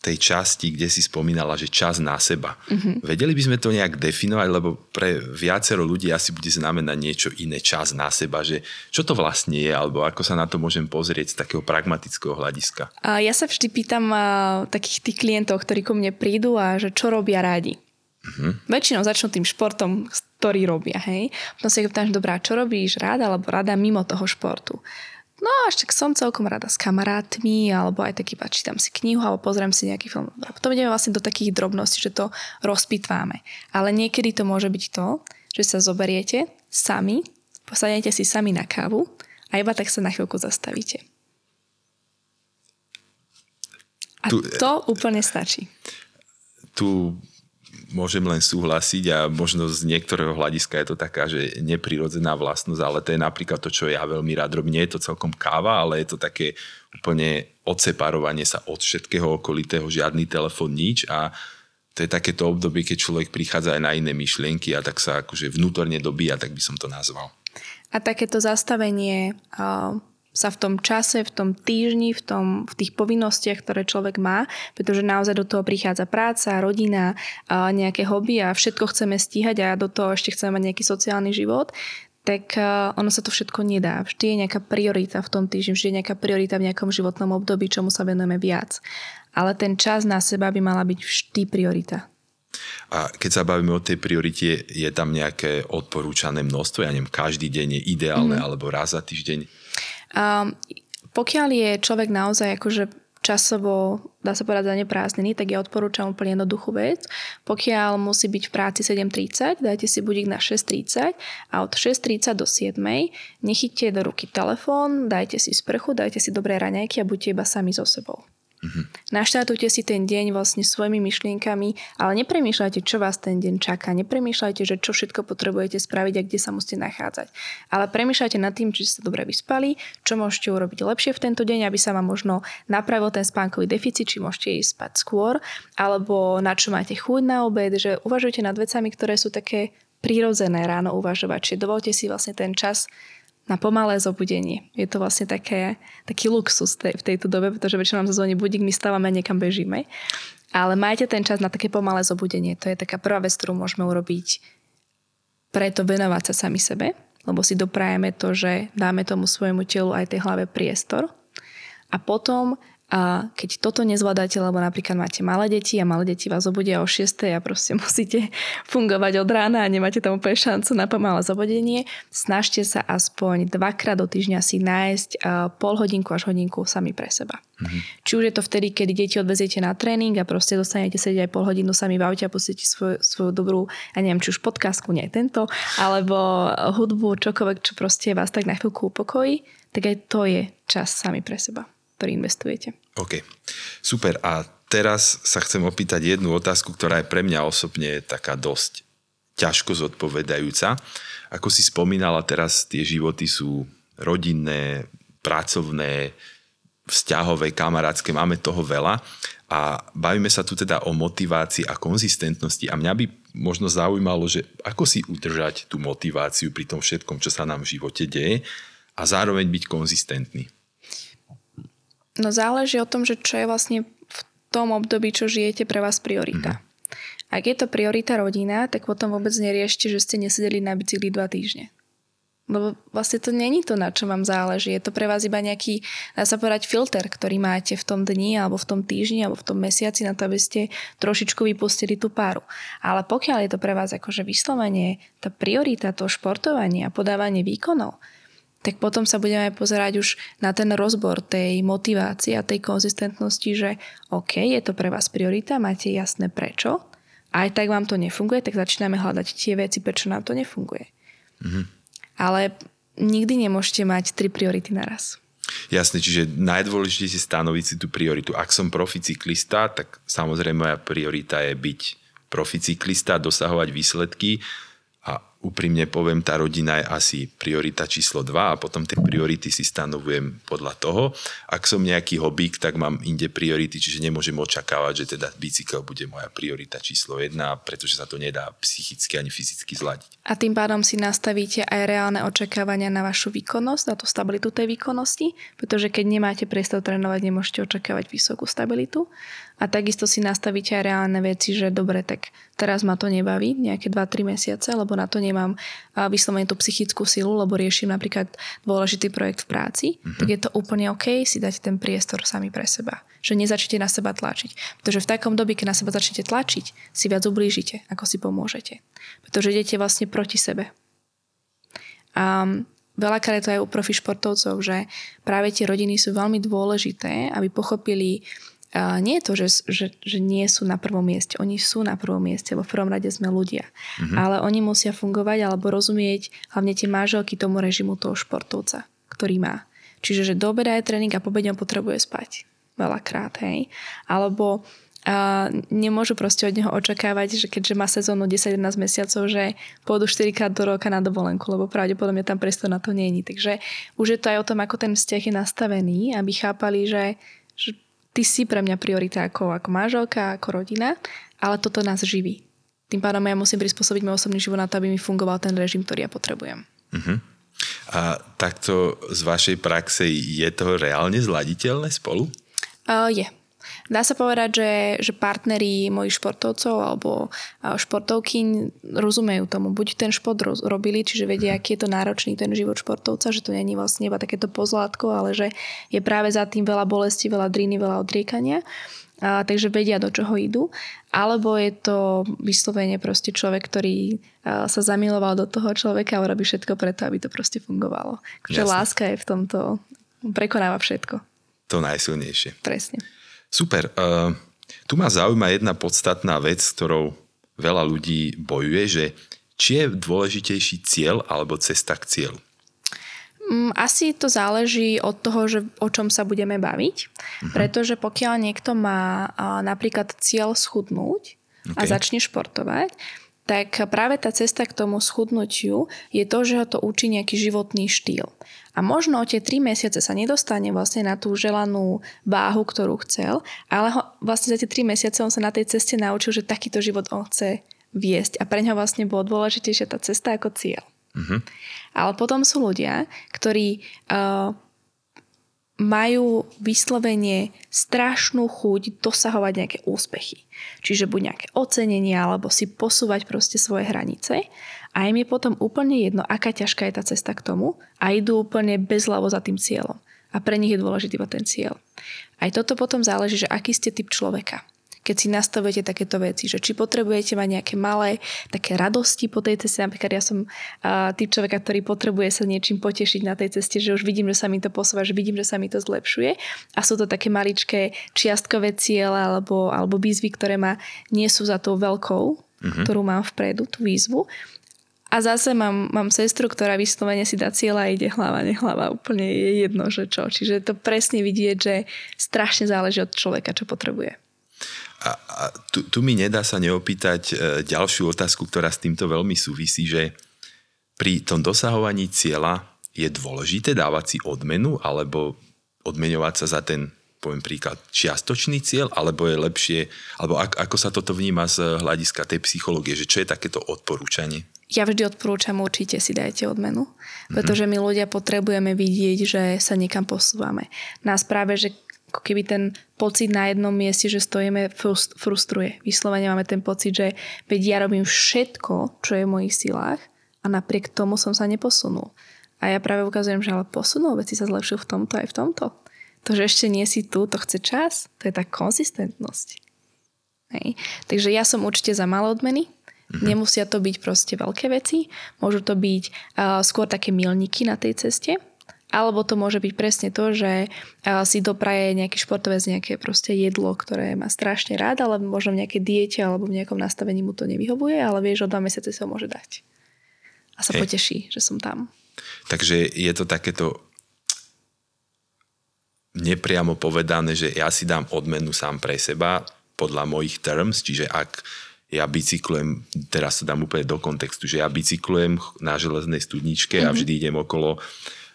Speaker 1: tej časti, kde si spomínala, že čas na seba. Mm-hmm. Vedeli by sme to nejak definovať, lebo pre viacero ľudí asi bude znamenať niečo iné čas na seba, že čo to vlastne je, alebo ako sa na to môžem pozrieť z takého pragmatického hľadiska.
Speaker 2: Ja sa vždy pýtam takých tých klientov, ktorí ku mne prídu a že čo robia rádi. Mm-hmm. Väčšinou začnú tým športom, ktorý robia, hej. Potom si pýtam, že dobrá, čo robíš rád alebo rada mimo toho športu. No až tak som celkom rada s kamarátmi, alebo aj taký čítam si knihu, alebo pozriem si nejaký film. A potom ideme vlastne do takých drobností, že to rozpitváme. Ale niekedy to môže byť to, že sa zoberiete sami, posadnete si sami na kávu a iba tak sa na chvíľku zastavíte. A tu, to úplne stačí.
Speaker 1: Tu môžem len súhlasiť a možno z niektorého hľadiska je to taká, že neprirodzená vlastnosť, ale to je napríklad to, čo ja veľmi rád robím. Nie je to celkom káva, ale je to také úplne odseparovanie sa od všetkého okolitého, žiadny telefon, nič a to je takéto obdobie, keď človek prichádza aj na iné myšlienky a tak sa akože vnútorne dobíja, tak by som to nazval.
Speaker 2: A takéto zastavenie uh sa v tom čase, v tom týždni, v, tom, v tých povinnostiach, ktoré človek má, pretože naozaj do toho prichádza práca, rodina, nejaké hobby a všetko chceme stíhať a do toho ešte chceme mať nejaký sociálny život, tak ono sa to všetko nedá. Vždy je nejaká priorita v tom týždni, vždy je nejaká priorita v nejakom životnom období, čomu sa venujeme viac. Ale ten čas na seba by mala byť vždy priorita.
Speaker 1: A keď sa bavíme o tej priorite, je tam nejaké odporúčané množstvo? Ja neviem, každý deň je ideálne, mm. alebo raz za týždeň?
Speaker 2: Um, pokiaľ je človek naozaj akože časovo, dá sa povedať, zaneprázdnený, tak ja odporúčam úplne jednoduchú vec. Pokiaľ musí byť v práci 7.30, dajte si budík na 6.30 a od 6.30 do 7.00 nechytte do ruky telefón, dajte si sprchu, dajte si dobré raňajky a buďte iba sami so sebou. Mm-hmm. Naštartujte si ten deň vlastne svojimi myšlienkami, ale nepremýšľajte, čo vás ten deň čaká. Nepremýšľajte, že čo všetko potrebujete spraviť a kde sa musíte nachádzať. Ale premýšľajte nad tým, či ste dobre vyspali, čo môžete urobiť lepšie v tento deň, aby sa vám možno napravil ten spánkový deficit, či môžete ísť spať skôr, alebo na čo máte chuť na obed, že uvažujte nad vecami, ktoré sú také prírodzené ráno uvažovať. Čiže dovolte si vlastne ten čas na pomalé zobudenie. Je to vlastne také, taký luxus tej, v tejto dobe, pretože väčšinou nám zazvoní budík, my stávame a niekam bežíme. Ale majte ten čas na také pomalé zobudenie. To je taká prvá vec, ktorú môžeme urobiť preto venovať sa sami sebe, lebo si doprajeme to, že dáme tomu svojmu telu aj tej hlave priestor. A potom a keď toto nezvládate, lebo napríklad máte malé deti a malé deti vás obudia o 6 a proste musíte fungovať od rána a nemáte tam úplne šancu na pomalé zobudenie, snažte sa aspoň dvakrát do týždňa si nájsť pol hodinku až hodinku sami pre seba. Mm-hmm. Či už je to vtedy, keď deti odveziete na tréning a proste dostanete sedieť aj pol hodinu sami v aute a pustíte svoj, svoju dobrú, ja neviem, či už podcastku, nie tento, alebo hudbu, čokoľvek, čo proste vás tak na chvíľku upokojí, tak aj to je čas sami pre seba ktorý investujete.
Speaker 1: OK, super. A teraz sa chcem opýtať jednu otázku, ktorá je pre mňa osobne taká dosť ťažko zodpovedajúca. Ako si spomínala, teraz tie životy sú rodinné, pracovné, vzťahové, kamarátske, máme toho veľa a bavíme sa tu teda o motivácii a konzistentnosti a mňa by možno zaujímalo, že ako si udržať tú motiváciu pri tom všetkom, čo sa nám v živote deje a zároveň byť konzistentný.
Speaker 2: No záleží o tom, že čo je vlastne v tom období, čo žijete pre vás priorita. Mm-hmm. Ak je to priorita rodina, tak potom vôbec neriešte, že ste nesedeli na bicykli dva týždne. Lebo vlastne to není to, na čo vám záleží. Je to pre vás iba nejaký, dá sa povedať, filter, ktorý máte v tom dni, alebo v tom týždni, alebo v tom mesiaci na to, aby ste trošičku vypustili tú páru. Ale pokiaľ je to pre vás akože vyslovenie, tá priorita, to športovanie a podávanie výkonov, tak potom sa budeme pozerať už na ten rozbor tej motivácie a tej konzistentnosti, že OK, je to pre vás priorita, máte jasné prečo, aj tak vám to nefunguje, tak začíname hľadať tie veci, prečo nám to nefunguje. Mm-hmm. Ale nikdy nemôžete mať tri priority naraz.
Speaker 1: Jasne, čiže najdôležitejšie stanoviť si tú prioritu. Ak som proficyklista, tak samozrejme moja priorita je byť proficyklista, dosahovať výsledky úprimne poviem, tá rodina je asi priorita číslo 2 a potom tie priority si stanovujem podľa toho. Ak som nejaký hobík, tak mám inde priority, čiže nemôžem očakávať, že teda bicykel bude moja priorita číslo 1, pretože sa to nedá psychicky ani fyzicky zladiť.
Speaker 2: A tým pádom si nastavíte aj reálne očakávania na vašu výkonnosť, na tú stabilitu tej výkonnosti, pretože keď nemáte priestor trénovať, nemôžete očakávať vysokú stabilitu. A takisto si nastavíte aj reálne veci, že dobre, tak teraz ma to nebaví nejaké 2-3 mesiace, lebo na to nemám vyslovene tú psychickú silu, lebo riešim napríklad dôležitý projekt v práci, mm-hmm. tak je to úplne OK si dať ten priestor sami pre seba. Že nezačnete na seba tlačiť. Pretože v takom dobi, keď na seba začnete tlačiť, si viac ublížite, ako si pomôžete. Pretože idete vlastne proti sebe. A veľakrát je to aj u profi športovcov, že práve tie rodiny sú veľmi dôležité, aby pochopili nie je to, že, že, že nie sú na prvom mieste. Oni sú na prvom mieste, lebo v prvom rade sme ľudia. Mm-hmm. Ale oni musia fungovať alebo rozumieť hlavne tie máželky tomu režimu toho športovca, ktorý má. Čiže, že do obeda je tréning a po potrebuje spať. Veľakrát, hej. Alebo a nemôžu proste od neho očakávať, že keďže má sezónu 10-11 mesiacov, že pôjdu 4 krát do roka na dovolenku, lebo pravdepodobne tam priestor na to není. Takže už je to aj o tom, ako ten vzťah je nastavený, aby chápali, že, že ty si pre mňa priorita ako, ako manželka, ako rodina, ale toto nás živí. Tým pádom ja musím prispôsobiť môj osobný život na to, aby mi fungoval ten režim, ktorý ja potrebujem. Uh-huh.
Speaker 1: A takto z vašej praxe je to reálne zladiteľné spolu?
Speaker 2: Uh, je. Dá sa povedať, že, že partneri mojich športovcov alebo športovky rozumejú tomu. Buď ten šport robili, čiže vedia, aký je to náročný ten život športovca, že to není vlastne iba takéto pozlátko, ale že je práve za tým veľa bolesti, veľa driny, veľa odriekania. A, takže vedia, do čoho idú. Alebo je to vyslovene proste človek, ktorý a, sa zamiloval do toho človeka a urobí všetko preto, aby to proste fungovalo. Takže láska je v tomto, prekonáva všetko.
Speaker 1: To najsilnejšie.
Speaker 2: Presne.
Speaker 1: Super. Uh, tu ma zaujíma jedna podstatná vec, ktorou veľa ľudí bojuje, že či je dôležitejší cieľ alebo cesta k cieľu?
Speaker 2: Mm, asi to záleží od toho, že o čom sa budeme baviť. Uh-huh. Pretože pokiaľ niekto má napríklad cieľ schudnúť okay. a začne športovať, tak práve tá cesta k tomu schudnutiu je to, že ho to učí nejaký životný štýl. A možno tie 3 mesiace sa nedostane vlastne na tú želanú váhu, ktorú chcel, ale ho, vlastne za tie 3 mesiace on sa na tej ceste naučil, že takýto život on chce viesť. A pre ňa vlastne bolo dôležitejšia tá cesta ako cieľ. Uh-huh. Ale potom sú ľudia, ktorí uh, majú vyslovene strašnú chuť dosahovať nejaké úspechy. Čiže buď nejaké ocenenie, alebo si posúvať proste svoje hranice. A im je potom úplne jedno, aká ťažká je tá cesta k tomu a idú úplne bezľavo za tým cieľom. A pre nich je dôležitý iba ten cieľ. Aj toto potom záleží, že aký ste typ človeka keď si nastavujete takéto veci, že či potrebujete mať nejaké malé také radosti po tej ceste, napríklad ja som uh, typ človeka, ktorý potrebuje sa niečím potešiť na tej ceste, že už vidím, že sa mi to posúva, že vidím, že sa mi to zlepšuje a sú to také maličké čiastkové ciele alebo, alebo výzvy, ktoré ma nie sú za tou veľkou, uh-huh. ktorú mám vpredu, tú výzvu. A zase mám, mám sestru, ktorá vyslovene si dá cieľa a ide hlava, nehlava. Úplne je jedno, že čo. Čiže to presne vidieť, že strašne záleží od človeka, čo potrebuje.
Speaker 1: A, a tu, tu mi nedá sa neopýtať e, ďalšiu otázku, ktorá s týmto veľmi súvisí, že pri tom dosahovaní cieľa je dôležité dávať si odmenu alebo odmeňovať sa za ten, poviem príklad, čiastočný cieľ, alebo je lepšie, alebo ak, ako sa toto vníma z hľadiska tej psychológie, že čo je takéto odporúčanie?
Speaker 2: Ja vždy odporúčam, určite si dajte odmenu, pretože my ľudia potrebujeme vidieť, že sa niekam posúvame. Nás práve, že ako keby ten pocit na jednom mieste, že stojíme, frustruje. Vyslovene máme ten pocit, že veď ja robím všetko, čo je v mojich silách a napriek tomu som sa neposunul. A ja práve ukazujem, že ale posunul, veci sa zlepšujú v tomto aj v tomto. To, že ešte nie si tu, to chce čas. To je tá konzistentnosť. Hej. Takže ja som určite za malé odmeny. Mm-hmm. Nemusia to byť proste veľké veci. Môžu to byť uh, skôr také milníky na tej ceste alebo to môže byť presne to, že si dopraje nejaký športovec nejaké proste jedlo, ktoré má strašne rád, ale možno v nejakej diete alebo v nejakom nastavení mu to nevyhovuje, ale vie, že o dva mesiace sa ho môže dať. A sa Hej. poteší, že som tam.
Speaker 1: Takže je to takéto nepriamo povedané, že ja si dám odmenu sám pre seba podľa mojich terms, čiže ak ja bicyklujem, teraz to dám úplne do kontextu, že ja bicyklujem na železnej studničke mm-hmm. a mhm. vždy idem okolo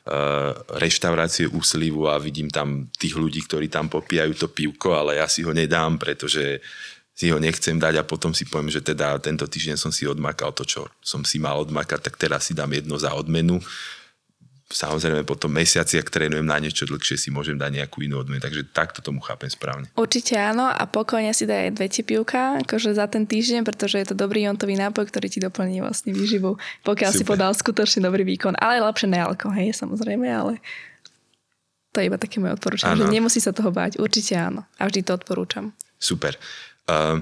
Speaker 1: Eh, reštaurácie úslivu a vidím tam tých ľudí, ktorí tam popíjajú to pivko, ale ja si ho nedám, pretože si ho nechcem dať a potom si poviem, že teda tento týždeň som si odmakal to, čo som si mal odmakať, tak teraz si dám jedno za odmenu samozrejme potom mesiaci, ak trénujem na niečo dlhšie, si môžem dať nejakú inú odmenu. Takže takto tomu chápem správne.
Speaker 2: Určite áno a pokojne si daj dve pivka akože za ten týždeň, pretože je to dobrý jontový nápoj, ktorý ti doplní vlastne výživu, pokiaľ Super. si podal skutočne dobrý výkon. Ale lepšie nealko, hej, samozrejme, ale to je iba také moje odporúčanie, že nemusí sa toho báť. Určite áno. A vždy to odporúčam.
Speaker 1: Super. Uh,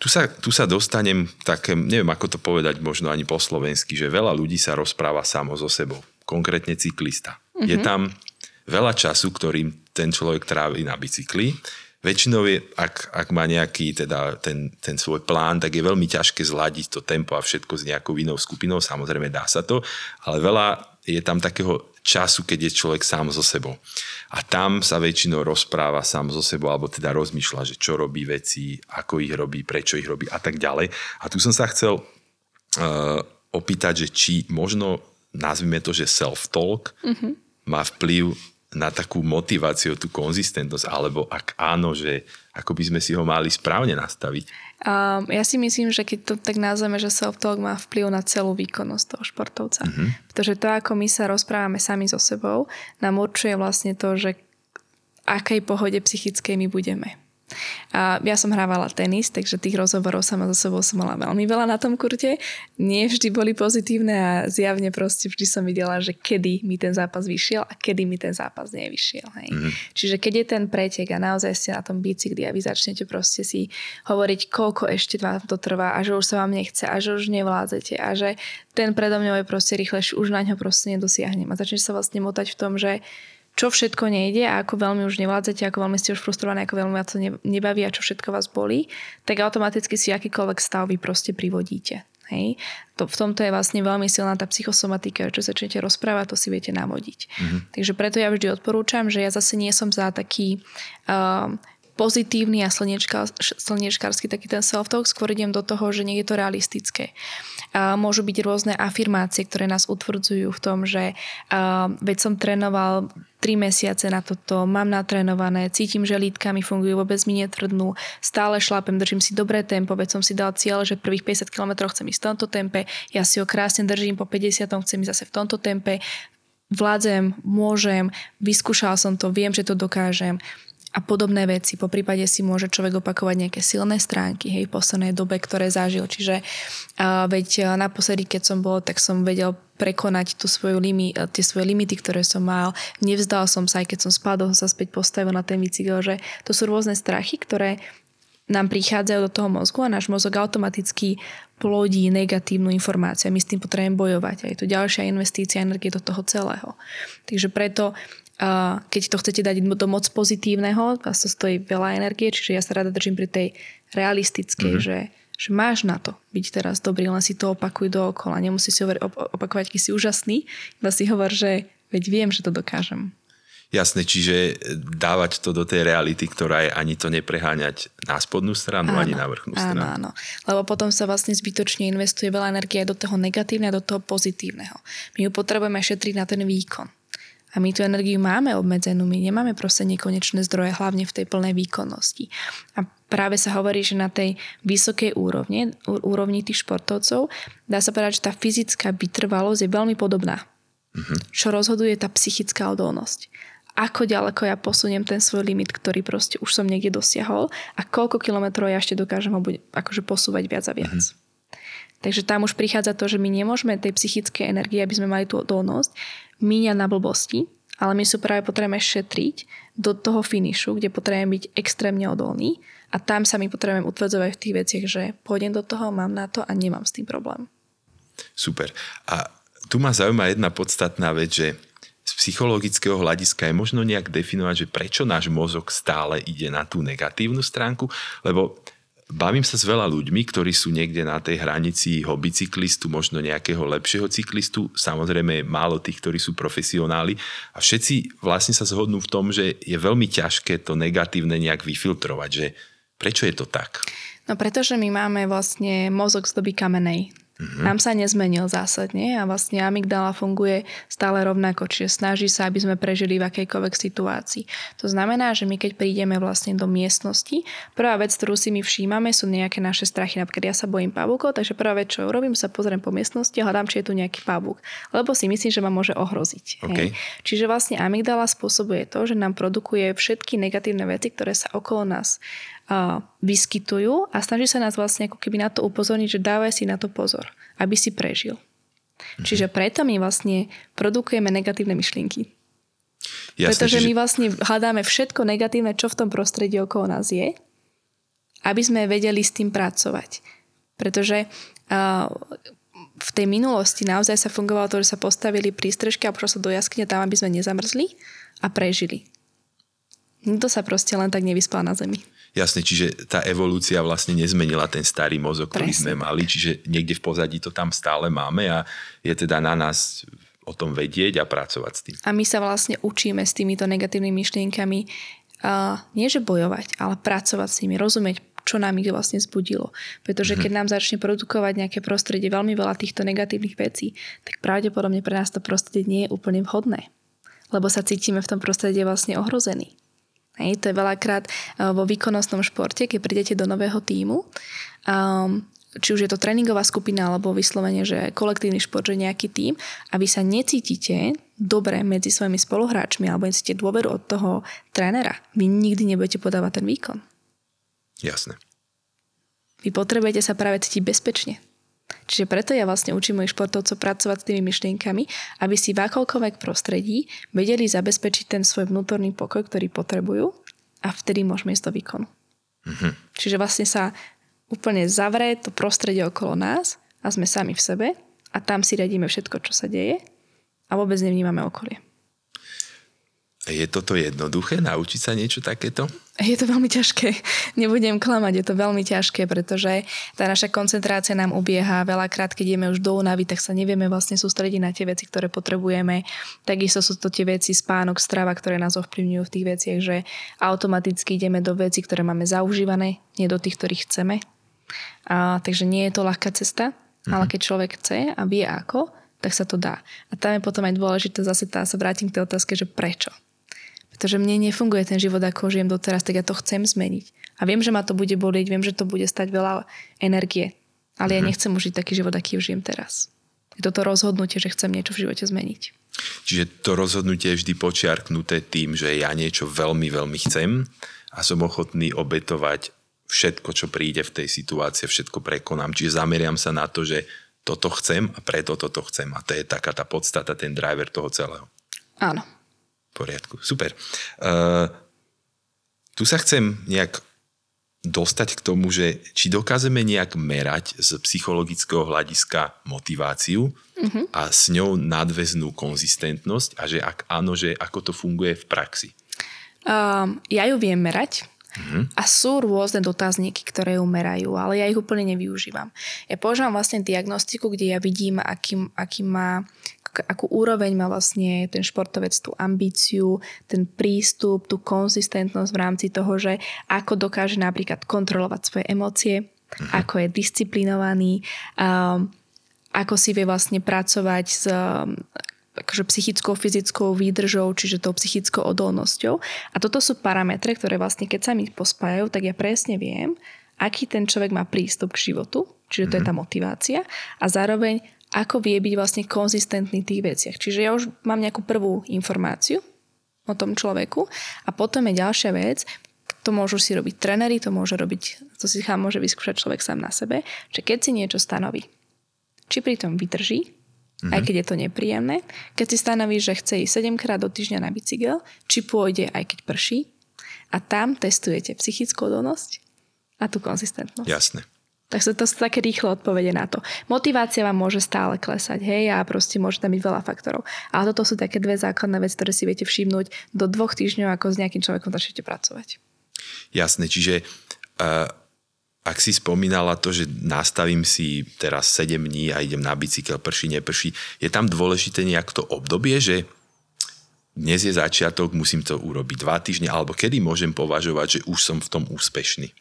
Speaker 1: tu sa, tu sa dostanem také, neviem ako to povedať možno ani po slovensky, že veľa ľudí sa rozpráva samo so sebou konkrétne cyklista. Mm-hmm. Je tam veľa času, ktorým ten človek trávi na bicykli. Väčšinou je, ak, ak má nejaký teda ten, ten svoj plán, tak je veľmi ťažké zladiť to tempo a všetko s nejakou inou skupinou. Samozrejme dá sa to, ale veľa je tam takého času, keď je človek sám so sebou. A tam sa väčšinou rozpráva sám so sebou, alebo teda rozmýšľa, že čo robí veci, ako ich robí, prečo ich robí a tak ďalej. A tu som sa chcel uh, opýtať, že či možno nazvime to, že self-talk mm-hmm. má vplyv na takú motiváciu, tú konzistentnosť, alebo ak áno, že ako by sme si ho mali správne nastaviť?
Speaker 2: Um, ja si myslím, že keď to tak nazveme, že self-talk má vplyv na celú výkonnosť toho športovca. Mm-hmm. Pretože to, ako my sa rozprávame sami so sebou, nám určuje vlastne to, že akej pohode psychickej my budeme. A ja som hrávala tenis, takže tých rozhovorov sama za sebou som mala veľmi veľa na tom kurte. Nie vždy boli pozitívne a zjavne proste vždy som videla, že kedy mi ten zápas vyšiel a kedy mi ten zápas nevyšiel. Hej. Mm. Čiže keď je ten pretek a naozaj ste na tom bicykli a vy začnete proste si hovoriť, koľko ešte vám to trvá a že už sa vám nechce a že už nevládzete a že ten predo mňou je proste rýchlejší, už na ňo proste nedosiahnem. A začnete sa vlastne motať v tom, že čo všetko nejde a ako veľmi už nevládzate, ako veľmi ste už frustrovaní, ako veľmi vás to nebaví a čo všetko vás bolí, tak automaticky si akýkoľvek stav vy proste privodíte. Hej. To, v tomto je vlastne veľmi silná tá psychosomatika, čo začnete rozprávať, to si viete navodiť. Mm-hmm. Takže preto ja vždy odporúčam, že ja zase nie som za taký uh, pozitívny a slniečkársky taký ten self-talk, skôr idem do toho, že nie je to realistické. Môžu byť rôzne afirmácie, ktoré nás utvrdzujú v tom, že veď som trénoval 3 mesiace na toto, mám natrénované, cítim, že lítkami fungujú, vôbec mi netvrdnú, stále šlapem, držím si dobré tempo, veď som si dal cieľ, že prvých 50 km chcem ísť v tomto tempe, ja si ho krásne držím, po 50 chcem ísť zase v tomto tempe, vládzem, môžem, vyskúšal som to, viem, že to dokážem a podobné veci. Po prípade si môže človek opakovať nejaké silné stránky hej, v poslednej dobe, ktoré zažil. Čiže uh, veď naposledy, keď som bol, tak som vedel prekonať tú svoju limi, tie svoje limity, ktoré som mal. Nevzdal som sa, aj keď som spadol, sa späť postavil na ten bicykel, že to sú rôzne strachy, ktoré nám prichádzajú do toho mozgu a náš mozog automaticky plodí negatívnu informáciu my s tým potrebujeme bojovať. A je to ďalšia investícia energie do toho celého. Takže preto keď to chcete dať do moc pozitívneho, vás to stojí veľa energie, čiže ja sa rada držím pri tej realistickej, mm-hmm. že, že máš na to byť teraz dobrý, len si to opakuj dookola. Nemusíš si opakovať, keď si úžasný, iba si hovor, že veď viem, že to dokážem.
Speaker 1: Jasné, čiže dávať to do tej reality, ktorá je ani to nepreháňať na spodnú stranu, áno, ani na vrchnú stranu.
Speaker 2: Áno, áno. Lebo potom sa vlastne zbytočne investuje veľa energie do toho negatívneho, do toho pozitívneho. My ju potrebujeme šetriť na ten výkon. A my tú energiu máme obmedzenú, my nemáme proste nekonečné zdroje, hlavne v tej plnej výkonnosti. A práve sa hovorí, že na tej vysokej úrovni, úrovni tých športovcov, dá sa povedať, že tá fyzická vytrvalosť je veľmi podobná. Mm-hmm. Čo rozhoduje tá psychická odolnosť. Ako ďaleko ja posuniem ten svoj limit, ktorý proste už som niekde dosiahol a koľko kilometrov ja ešte dokážem ho akože posúvať viac a viac. Mm-hmm. Takže tam už prichádza to, že my nemôžeme tej psychickej energie, aby sme mali tú odolnosť, míňať na blbosti, ale my sú práve potrebujeme šetriť do toho finišu, kde potrebujeme byť extrémne odolní a tam sa my potrebujeme utvrdzovať v tých veciach, že pôjdem do toho, mám na to a nemám s tým problém.
Speaker 1: Super. A tu ma zaujíma jedna podstatná vec, že z psychologického hľadiska je možno nejak definovať, že prečo náš mozog stále ide na tú negatívnu stránku, lebo Bavím sa s veľa ľuďmi, ktorí sú niekde na tej hranici hobbycyklistu, možno nejakého lepšieho cyklistu. Samozrejme málo tých, ktorí sú profesionáli. A všetci vlastne sa zhodnú v tom, že je veľmi ťažké to negatívne nejak vyfiltrovať. Že prečo je to tak?
Speaker 2: No pretože my máme vlastne mozog z doby kamenej. Mm-hmm. Nám sa nezmenil zásadne a vlastne amygdala funguje stále rovnako, čiže snaží sa, aby sme prežili v akejkoľvek situácii. To znamená, že my keď prídeme vlastne do miestnosti, prvá vec, ktorú si my všímame, sú nejaké naše strachy. Napríklad ja sa bojím pavúkov, takže prvá vec, čo urobím, sa pozriem po miestnosti a hľadám, či je tu nejaký pavúk. Lebo si myslím, že ma môže ohroziť. Okay. Hej. Čiže vlastne amygdala spôsobuje to, že nám produkuje všetky negatívne veci, ktoré sa okolo nás vyskytujú a snaží sa nás vlastne ako keby na to upozorniť, že dávaj si na to pozor, aby si prežil. Mhm. Čiže preto my vlastne produkujeme negatívne myšlienky. Jasne, Pretože čiže... my vlastne hľadáme všetko negatívne, čo v tom prostredí okolo nás je, aby sme vedeli s tým pracovať. Pretože uh, v tej minulosti naozaj sa fungovalo to, že sa postavili prístrežky a pošlo sa do jaskyne tam, aby sme nezamrzli a prežili. Nikto sa proste len tak nevyspal na zemi.
Speaker 1: Jasne, čiže tá evolúcia vlastne nezmenila ten starý mozog, ktorý Presne. sme mali, čiže niekde v pozadí to tam stále máme a je teda na nás o tom vedieť a pracovať s tým.
Speaker 2: A my sa vlastne učíme s týmito negatívnymi myšlienkami uh, nie že bojovať, ale pracovať s nimi, rozumieť, čo nám ich vlastne zbudilo. Pretože keď mhm. nám začne produkovať nejaké prostredie veľmi veľa týchto negatívnych vecí, tak pravdepodobne pre nás to prostredie nie je úplne vhodné. Lebo sa cítime v tom prostredí vlastne ohrození. Hej, to je veľakrát eh, vo výkonnostnom športe, keď prídete do nového týmu um, či už je to tréningová skupina alebo vyslovene, že kolektívny šport, že nejaký tým a vy sa necítite dobre medzi svojimi spoluhráčmi alebo necítite dôveru od toho trénera, vy nikdy nebudete podávať ten výkon.
Speaker 1: Jasné.
Speaker 2: Vy potrebujete sa práve cítiť bezpečne. Čiže preto ja vlastne učím mojich športovcov pracovať s tými myšlienkami, aby si v akoľkoľvek prostredí vedeli zabezpečiť ten svoj vnútorný pokoj, ktorý potrebujú a vtedy môžeme ísť do výkonu. Mm-hmm. Čiže vlastne sa úplne zavrie to prostredie okolo nás a sme sami v sebe a tam si radíme všetko, čo sa deje a vôbec nevnímame okolie.
Speaker 1: Je toto jednoduché, naučiť sa niečo takéto?
Speaker 2: Je to veľmi ťažké. Nebudem klamať, je to veľmi ťažké, pretože tá naša koncentrácia nám ubieha. Veľakrát, keď ideme už do únavy, tak sa nevieme vlastne sústrediť na tie veci, ktoré potrebujeme. Takisto sú to tie veci, spánok, strava, ktoré nás ovplyvňujú v tých veciach, že automaticky ideme do veci, ktoré máme zaužívané, nie do tých, ktorých chceme. A, takže nie je to ľahká cesta, mm-hmm. ale keď človek chce a vie ako, tak sa to dá. A tam je potom aj dôležité, zase tá, sa vrátim k tej otázke, že prečo. Pretože mne nefunguje ten život, ako žijem doteraz, tak ja to chcem zmeniť. A viem, že ma to bude bolieť, viem, že to bude stať veľa energie. Ale ja mhm. nechcem užiť taký život, aký žijem teraz. Je toto rozhodnutie, že chcem niečo v živote zmeniť.
Speaker 1: Čiže to rozhodnutie je vždy počiarknuté tým, že ja niečo veľmi, veľmi chcem a som ochotný obetovať všetko, čo príde v tej situácii, všetko prekonám. Čiže zameriam sa na to, že toto chcem a preto toto chcem. A to je taká tá podstata, ten driver toho celého.
Speaker 2: Áno
Speaker 1: poriadku, super. Uh, tu sa chcem nejak dostať k tomu, že či dokážeme nejak merať z psychologického hľadiska motiváciu uh-huh. a s ňou nadväznú konzistentnosť a že ak áno, že ako to funguje v praxi.
Speaker 2: Um, ja ju viem merať uh-huh. a sú rôzne dotazníky, ktoré ju merajú, ale ja ich úplne nevyužívam. Ja používam vlastne diagnostiku, kde ja vidím, aký, aký má akú úroveň má vlastne ten športovec tú ambíciu, ten prístup, tú konzistentnosť v rámci toho, že ako dokáže napríklad kontrolovať svoje emócie, mhm. ako je disciplinovaný, um, ako si vie vlastne pracovať s akože psychickou, fyzickou výdržou, čiže tou psychickou odolnosťou. A toto sú parametre, ktoré vlastne keď sa mi pospájajú, tak ja presne viem, aký ten človek má prístup k životu, čiže to je tá mhm. motivácia a zároveň ako vie byť vlastne konzistentný v tých veciach. Čiže ja už mám nejakú prvú informáciu o tom človeku a potom je ďalšia vec, to môžu si robiť trenery, to môže robiť, to si môže vyskúšať človek sám na sebe, že keď si niečo stanoví, či pri tom vydrží, mm-hmm. aj keď je to nepríjemné, keď si stanoví, že chce ísť 7 krát do týždňa na bicykel, či pôjde aj keď prší a tam testujete psychickú odolnosť a tú konzistentnosť.
Speaker 1: Jasné.
Speaker 2: Tak to sú také rýchle odpovede na to. Motivácia vám môže stále klesať, hej, a proste môže tam byť veľa faktorov. Ale toto sú také dve základné veci, ktoré si viete všimnúť do dvoch týždňov, ako s nejakým človekom začnete pracovať.
Speaker 1: Jasné, čiže uh, ak si spomínala to, že nastavím si teraz 7 dní a idem na bicykel, prší, neprší, je tam dôležité nejak to obdobie, že dnes je začiatok, musím to urobiť dva týždne, alebo kedy môžem považovať, že už som v tom úspešný?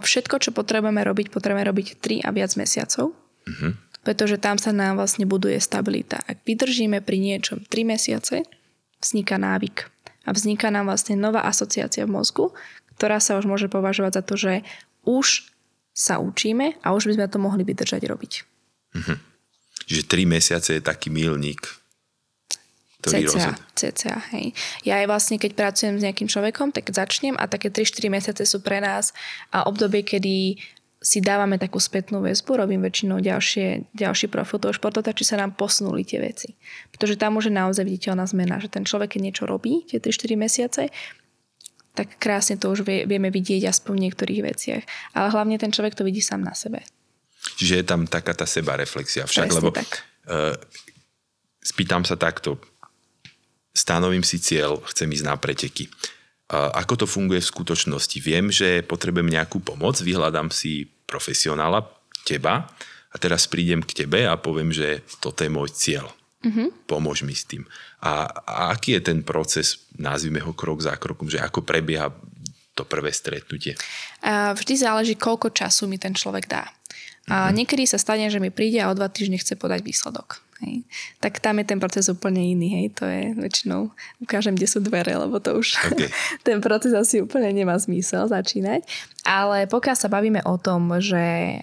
Speaker 2: Všetko, čo potrebujeme robiť, potrebujeme robiť 3 a viac mesiacov. Uh-huh. Pretože tam sa nám vlastne buduje stabilita. Ak vydržíme pri niečom 3 mesiace, vzniká návyk. A vzniká nám vlastne nová asociácia v mozgu, ktorá sa už môže považovať za to, že už sa učíme a už by sme to mohli vydržať robiť.
Speaker 1: Uh-huh. Čiže 3 mesiace je taký milník
Speaker 2: CCA, CCA, hej. Ja aj vlastne, keď pracujem s nejakým človekom, tak začnem a také 3-4 mesiace sú pre nás a obdobie, kedy si dávame takú spätnú väzbu, robím väčšinou ďalšie, ďalší profil toho športota, či sa nám posunuli tie veci. Pretože tam môže naozaj viditeľná zmena, že ten človek, keď niečo robí, tie 3-4 mesiace, tak krásne to už vie, vieme vidieť aspoň v niektorých veciach. Ale hlavne ten človek to vidí sám na sebe.
Speaker 1: Čiže je tam taká tá seba reflexia. Však, Presne lebo tak. Uh, spýtam sa takto, stanovím si cieľ, chcem ísť na preteky. A ako to funguje v skutočnosti? Viem, že potrebujem nejakú pomoc, vyhľadám si profesionála, teba, a teraz prídem k tebe a poviem, že toto je môj cieľ. Mm-hmm. Pomôž mi s tým. A, a aký je ten proces, nazvime ho krok za krokom, že ako prebieha to prvé stretnutie?
Speaker 2: A vždy záleží, koľko času mi ten človek dá. A mm-hmm. niekedy sa stane, že mi príde a o dva týždne chce podať výsledok. Hej. Tak tam je ten proces úplne iný, hej. To je väčšinou, ukážem, kde sú dvere, lebo to už okay. ten proces asi úplne nemá zmysel začínať. Ale pokiaľ sa bavíme o tom, že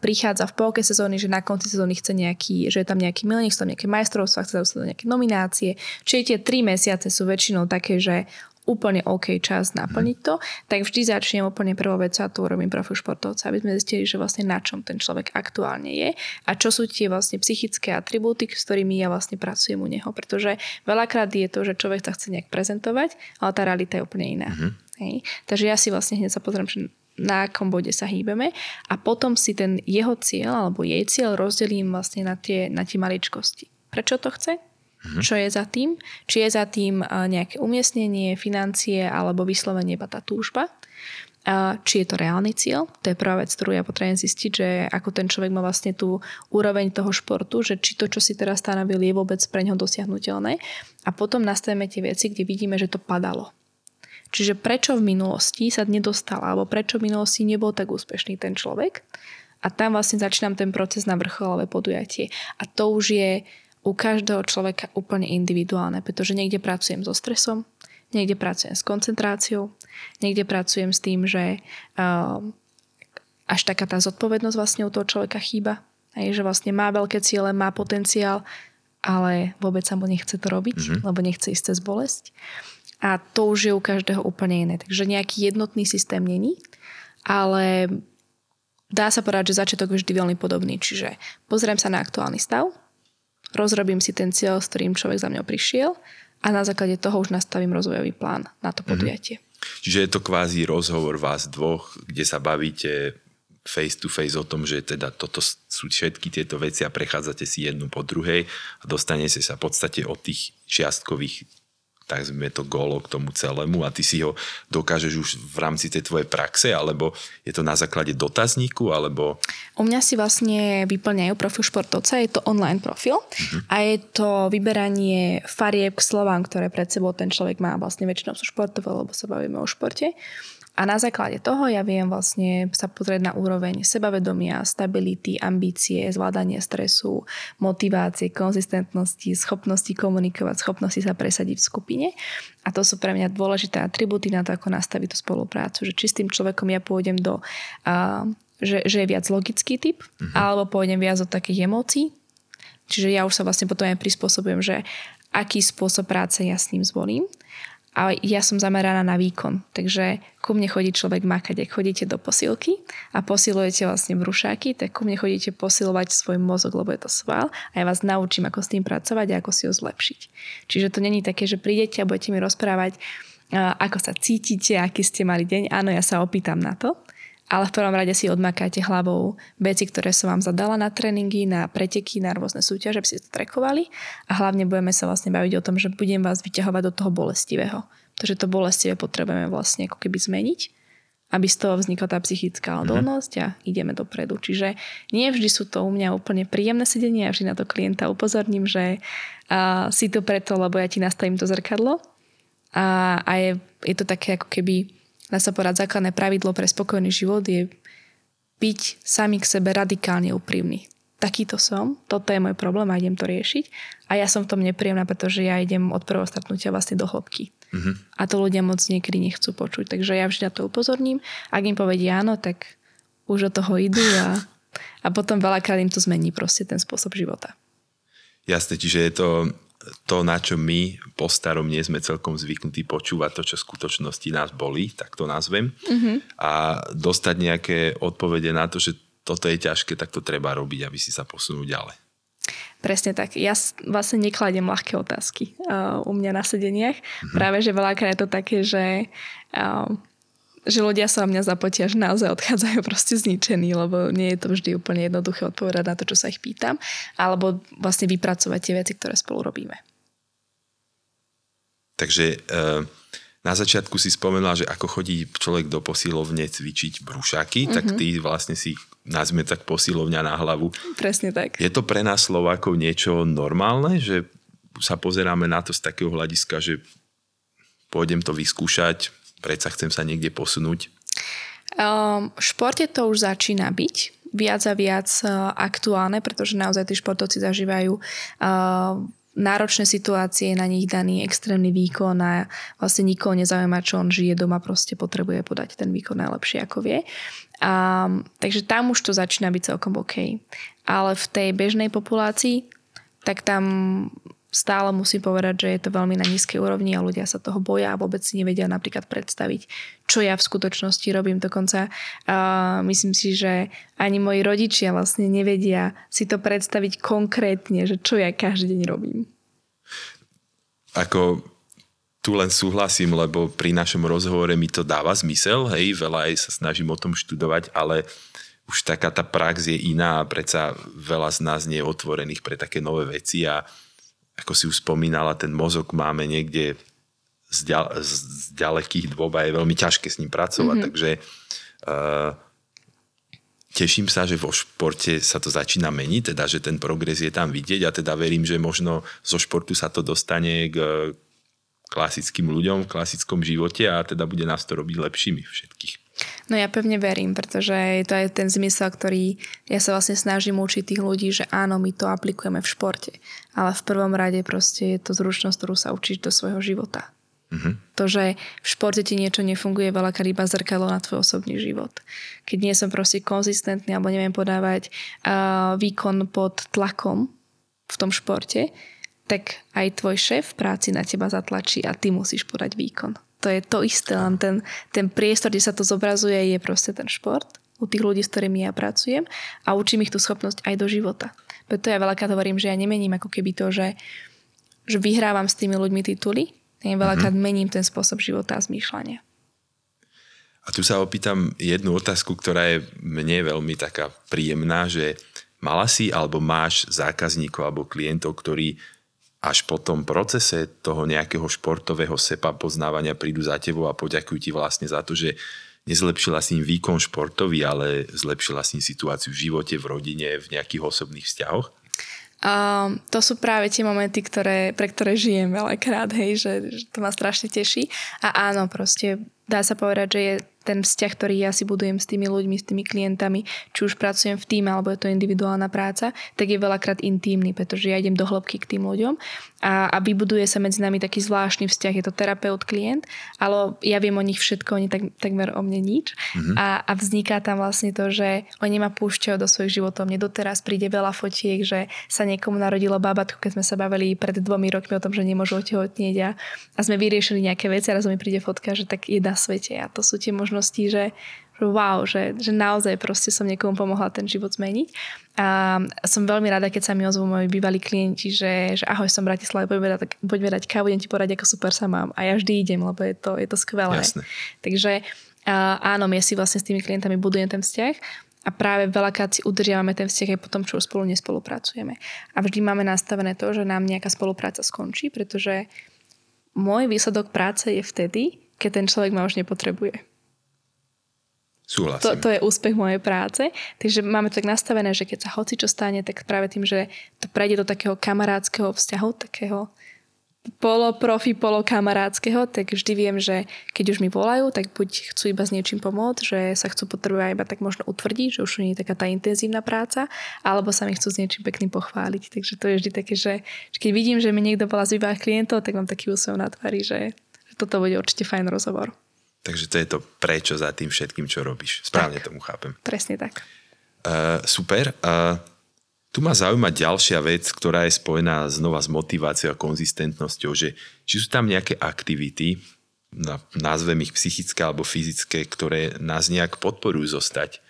Speaker 2: prichádza v polke sezóny, že na konci sezóny chce nejaký, že je tam nejaký milník, sú tam nejaké majstrovstvá, chce tam nejaké nominácie, čiže tie tri mesiace sú väčšinou také, že úplne OK čas naplniť to, tak vždy začnem úplne prvou vec a tu urobím profil športovca, aby sme zistili, že vlastne na čom ten človek aktuálne je a čo sú tie vlastne psychické atribúty, s ktorými ja vlastne pracujem u neho. Pretože veľakrát je to, že človek sa chce nejak prezentovať, ale tá realita je úplne iná. Mm-hmm. Hej. Takže ja si vlastne hneď sa pozriem, že na akom bode sa hýbeme a potom si ten jeho cieľ alebo jej cieľ rozdelím vlastne na tie, na tie maličkosti. Prečo to chce? Mm-hmm. Čo je za tým? Či je za tým nejaké umiestnenie, financie alebo vyslovenie iba tá túžba? Či je to reálny cieľ? To je prvá vec, ktorú ja potrebujem zistiť, že ako ten človek má vlastne tú úroveň toho športu, že či to, čo si teraz stanovil, je vôbec pre neho dosiahnutelné. A potom nastavíme tie veci, kde vidíme, že to padalo. Čiže prečo v minulosti sa nedostal, alebo prečo v minulosti nebol tak úspešný ten človek. A tam vlastne začínam ten proces na vrcholové podujatie. A to už je u každého človeka úplne individuálne, pretože niekde pracujem so stresom, niekde pracujem s koncentráciou, niekde pracujem s tým, že uh, až taká tá zodpovednosť vlastne u toho človeka chýba. Hej, že vlastne má veľké ciele, má potenciál, ale vôbec sa mu nechce to robiť, mm-hmm. lebo nechce ísť cez bolesť. A to už je u každého úplne iné. Takže nejaký jednotný systém není, ale dá sa povedať, že začiatok je vždy veľmi podobný. Čiže pozriem sa na aktuálny stav, rozrobím si ten cieľ, s ktorým človek za mňou prišiel a na základe toho už nastavím rozvojový plán na to mhm. podujatie.
Speaker 1: Mm-hmm. Čiže je to kvázi rozhovor vás dvoch, kde sa bavíte face to face o tom, že teda toto sú všetky tieto veci a prechádzate si jednu po druhej a dostanete sa v podstate od tých čiastkových tak sme to golo k tomu celému a ty si ho dokážeš už v rámci tej tvojej praxe, alebo je to na základe dotazníku, alebo...
Speaker 2: U mňa si vlastne vyplňajú profil športovca, je to online profil uh-huh. a je to vyberanie farieb k slovám, ktoré pred sebou ten človek má, vlastne väčšinou sú športové, lebo sa bavíme o športe. A na základe toho ja viem vlastne sa pozrieť na úroveň sebavedomia, stability, ambície, zvládanie stresu, motivácie, konzistentnosti, schopnosti komunikovať, schopnosti sa presadiť v skupine. A to sú pre mňa dôležité atributy na to, ako nastaviť tú spoluprácu. Že či s tým človekom ja pôjdem do... Uh, že, že je viac logický typ, uh-huh. alebo pôjdem viac od takých emócií. Čiže ja už sa vlastne potom aj prispôsobujem, že aký spôsob práce ja s ním zvolím a ja som zameraná na výkon. Takže ku mne chodí človek makať, ak chodíte do posilky a posilujete vlastne brušáky, tak ku mne chodíte posilovať svoj mozog, lebo je to sval a ja vás naučím, ako s tým pracovať a ako si ho zlepšiť. Čiže to není také, že prídete a budete mi rozprávať, ako sa cítite, aký ste mali deň. Áno, ja sa opýtam na to, ale v prvom rade si odmakáte hlavou veci, ktoré som vám zadala na tréningy, na preteky, na rôzne súťaže, aby ste to trekovali a hlavne budeme sa vlastne baviť o tom, že budem vás vyťahovať do toho bolestivého. Takže to bolestivé potrebujeme vlastne ako keby zmeniť, aby z toho vznikla tá psychická mhm. odolnosť a ideme dopredu. Čiže nie vždy sú to u mňa úplne príjemné sedenie, ja vždy na to klienta upozorním, že uh, si to preto, lebo ja ti nastavím to zrkadlo a, a je, je to také ako keby dá sa povedať, základné pravidlo pre spokojný život je byť sami k sebe radikálne úprimný. Takýto som, toto je môj problém a idem to riešiť. A ja som v tom nepríjemná, pretože ja idem od prvého stretnutia vlastne do hĺbky. Mm-hmm. A to ľudia moc niekedy nechcú počuť. Takže ja vždy na to upozorním. Ak im povedia áno, tak už od toho idú a, a potom veľakrát im to zmení proste ten spôsob života.
Speaker 1: Jasne, čiže je to to, na čo my po starom nie sme celkom zvyknutí počúvať to, čo v skutočnosti nás bolí, tak to nazvem. Mm-hmm. A dostať nejaké odpovede na to, že toto je ťažké, tak to treba robiť, aby si sa posunul ďalej.
Speaker 2: Presne tak. Ja vlastne nekladiem ľahké otázky uh, u mňa na sedeniach. Mm-hmm. Práve, že veľakrát je to také, že uh, že ľudia sa o mňa zapotia, že naozaj odchádzajú proste zničení, lebo nie je to vždy úplne jednoduché odpovedať na to, čo sa ich pýtam, alebo vlastne vypracovať tie veci, ktoré spolu robíme.
Speaker 1: Takže e, na začiatku si spomenula, že ako chodí človek do posilovne cvičiť brúšaky, mm-hmm. tak mhm. ty vlastne si nazme tak posilovňa na hlavu.
Speaker 2: Presne tak.
Speaker 1: Je to pre nás Slovákov niečo normálne, že sa pozeráme na to z takého hľadiska, že pôjdem to vyskúšať, predsa chcem sa niekde posunúť?
Speaker 2: Um, v športe to už začína byť. viac a viac aktuálne, pretože naozaj tí športovci zažívajú náročné situácie, na nich daný extrémny výkon a vlastne nikoho nezaujíma, čo on žije doma, proste potrebuje podať ten výkon najlepšie, ako vie. A, takže tam už to začína byť celkom OK. Ale v tej bežnej populácii, tak tam stále musím povedať, že je to veľmi na nízkej úrovni a ľudia sa toho boja a vôbec si nevedia napríklad predstaviť, čo ja v skutočnosti robím. Dokonca uh, myslím si, že ani moji rodičia vlastne nevedia si to predstaviť konkrétne, že čo ja každý deň robím.
Speaker 1: Ako tu len súhlasím, lebo pri našom rozhovore mi to dáva zmysel, hej, veľa aj sa snažím o tom študovať, ale už taká tá prax je iná a predsa veľa z nás nie je otvorených pre také nové veci a ako si už spomínala, ten mozog máme niekde z, ďal, z ďalekých dôb a je veľmi ťažké s ním pracovať, mm-hmm. takže uh, teším sa, že vo športe sa to začína meniť, teda že ten progres je tam vidieť a teda verím, že možno zo športu sa to dostane k klasickým ľuďom v klasickom živote a teda bude nás to robiť lepšími všetkých.
Speaker 2: No ja pevne verím, pretože je to aj ten zmysel, ktorý ja sa vlastne snažím učiť tých ľudí, že áno, my to aplikujeme v športe, ale v prvom rade proste je to zručnosť, ktorú sa učíš do svojho života. Mm-hmm. To, že v športe ti niečo nefunguje, veľakrát iba zrkadlo na tvoj osobný život. Keď nie som proste konzistentný alebo neviem podávať uh, výkon pod tlakom v tom športe, tak aj tvoj šéf v práci na teba zatlačí a ty musíš podať výkon to je to isté, len ten, ten priestor, kde sa to zobrazuje, je proste ten šport u tých ľudí, s ktorými ja pracujem a učím ich tú schopnosť aj do života. Preto ja veľakrát hovorím, že ja nemením ako keby to, že, že vyhrávam s tými ľuďmi tituly, ja veľakrát mm-hmm. mením ten spôsob života a zmýšľania.
Speaker 1: A tu sa opýtam jednu otázku, ktorá je mne veľmi taká príjemná, že mala si alebo máš zákazníkov alebo klientov, ktorí až po tom procese toho nejakého športového sepa poznávania prídu za tebou a poďakujú ti vlastne za to, že nezlepšila si im výkon športový, ale zlepšila si im situáciu v živote, v rodine, v nejakých osobných vzťahoch?
Speaker 2: Um, to sú práve tie momenty, ktoré, pre ktoré žijem veľakrát, hej, že, že to ma strašne teší. A áno, proste dá sa povedať, že je ten vzťah, ktorý ja si budujem s tými ľuďmi, s tými klientami, či už pracujem v týme alebo je to individuálna práca, tak je veľakrát intímny, pretože ja idem do hĺbky k tým ľuďom a, a vybuduje sa medzi nami taký zvláštny vzťah, je to terapeut-klient, ale ja viem o nich všetko, oni tak, takmer o mne nič mm-hmm. a, a vzniká tam vlastne to, že oni ma púšťajú do svojich životov. Mne doteraz príde veľa fotiek, že sa niekomu narodilo babatko, keď sme sa bavili pred dvomi rokmi o tom, že nemôžu otehotnieť a, a sme vyriešili nejaké veci a raz mi príde fotka, že tak je na svete a to sú tie možno možností, že, wow, že, že naozaj proste som niekomu pomohla ten život zmeniť. A som veľmi rada, keď sa mi ozvú moji bývalí klienti, že, že ahoj, som v Bratislave, poďme dať, poďme dať kávu, idem ti poradiť, ako super sa mám. A ja vždy idem, lebo je to, je to skvelé.
Speaker 1: Jasne.
Speaker 2: Takže áno, ja si vlastne s tými klientami budujem ten vzťah a práve veľakrát si udržiavame ten vzťah aj potom, čo spolu nespolupracujeme. A vždy máme nastavené to, že nám nejaká spolupráca skončí, pretože môj výsledok práce je vtedy, keď ten človek ma už nepotrebuje.
Speaker 1: Súhlasím.
Speaker 2: To, to je úspech mojej práce. Takže máme to tak nastavené, že keď sa hoci čo stane, tak práve tým, že to prejde do takého kamarádskeho vzťahu, takého poloprofi, polokamarádskeho, tak vždy viem, že keď už mi volajú, tak buď chcú iba s niečím pomôcť, že sa chcú potrebovať iba tak možno utvrdiť, že už nie je taká tá intenzívna práca, alebo sa mi chcú s niečím pekným pochváliť. Takže to je vždy také, že, keď vidím, že mi niekto bola z klientov, tak mám taký úsmev na tvári, že toto bude určite fajn rozhovor.
Speaker 1: Takže to je to prečo za tým všetkým, čo robíš. Správne
Speaker 2: tak,
Speaker 1: tomu chápem.
Speaker 2: Presne tak.
Speaker 1: Uh, super. Uh, tu ma zaujíma ďalšia vec, ktorá je spojená znova s motiváciou a konzistentnosťou, že či sú tam nejaké aktivity, nazvem ich psychické alebo fyzické, ktoré nás nejak podporujú zostať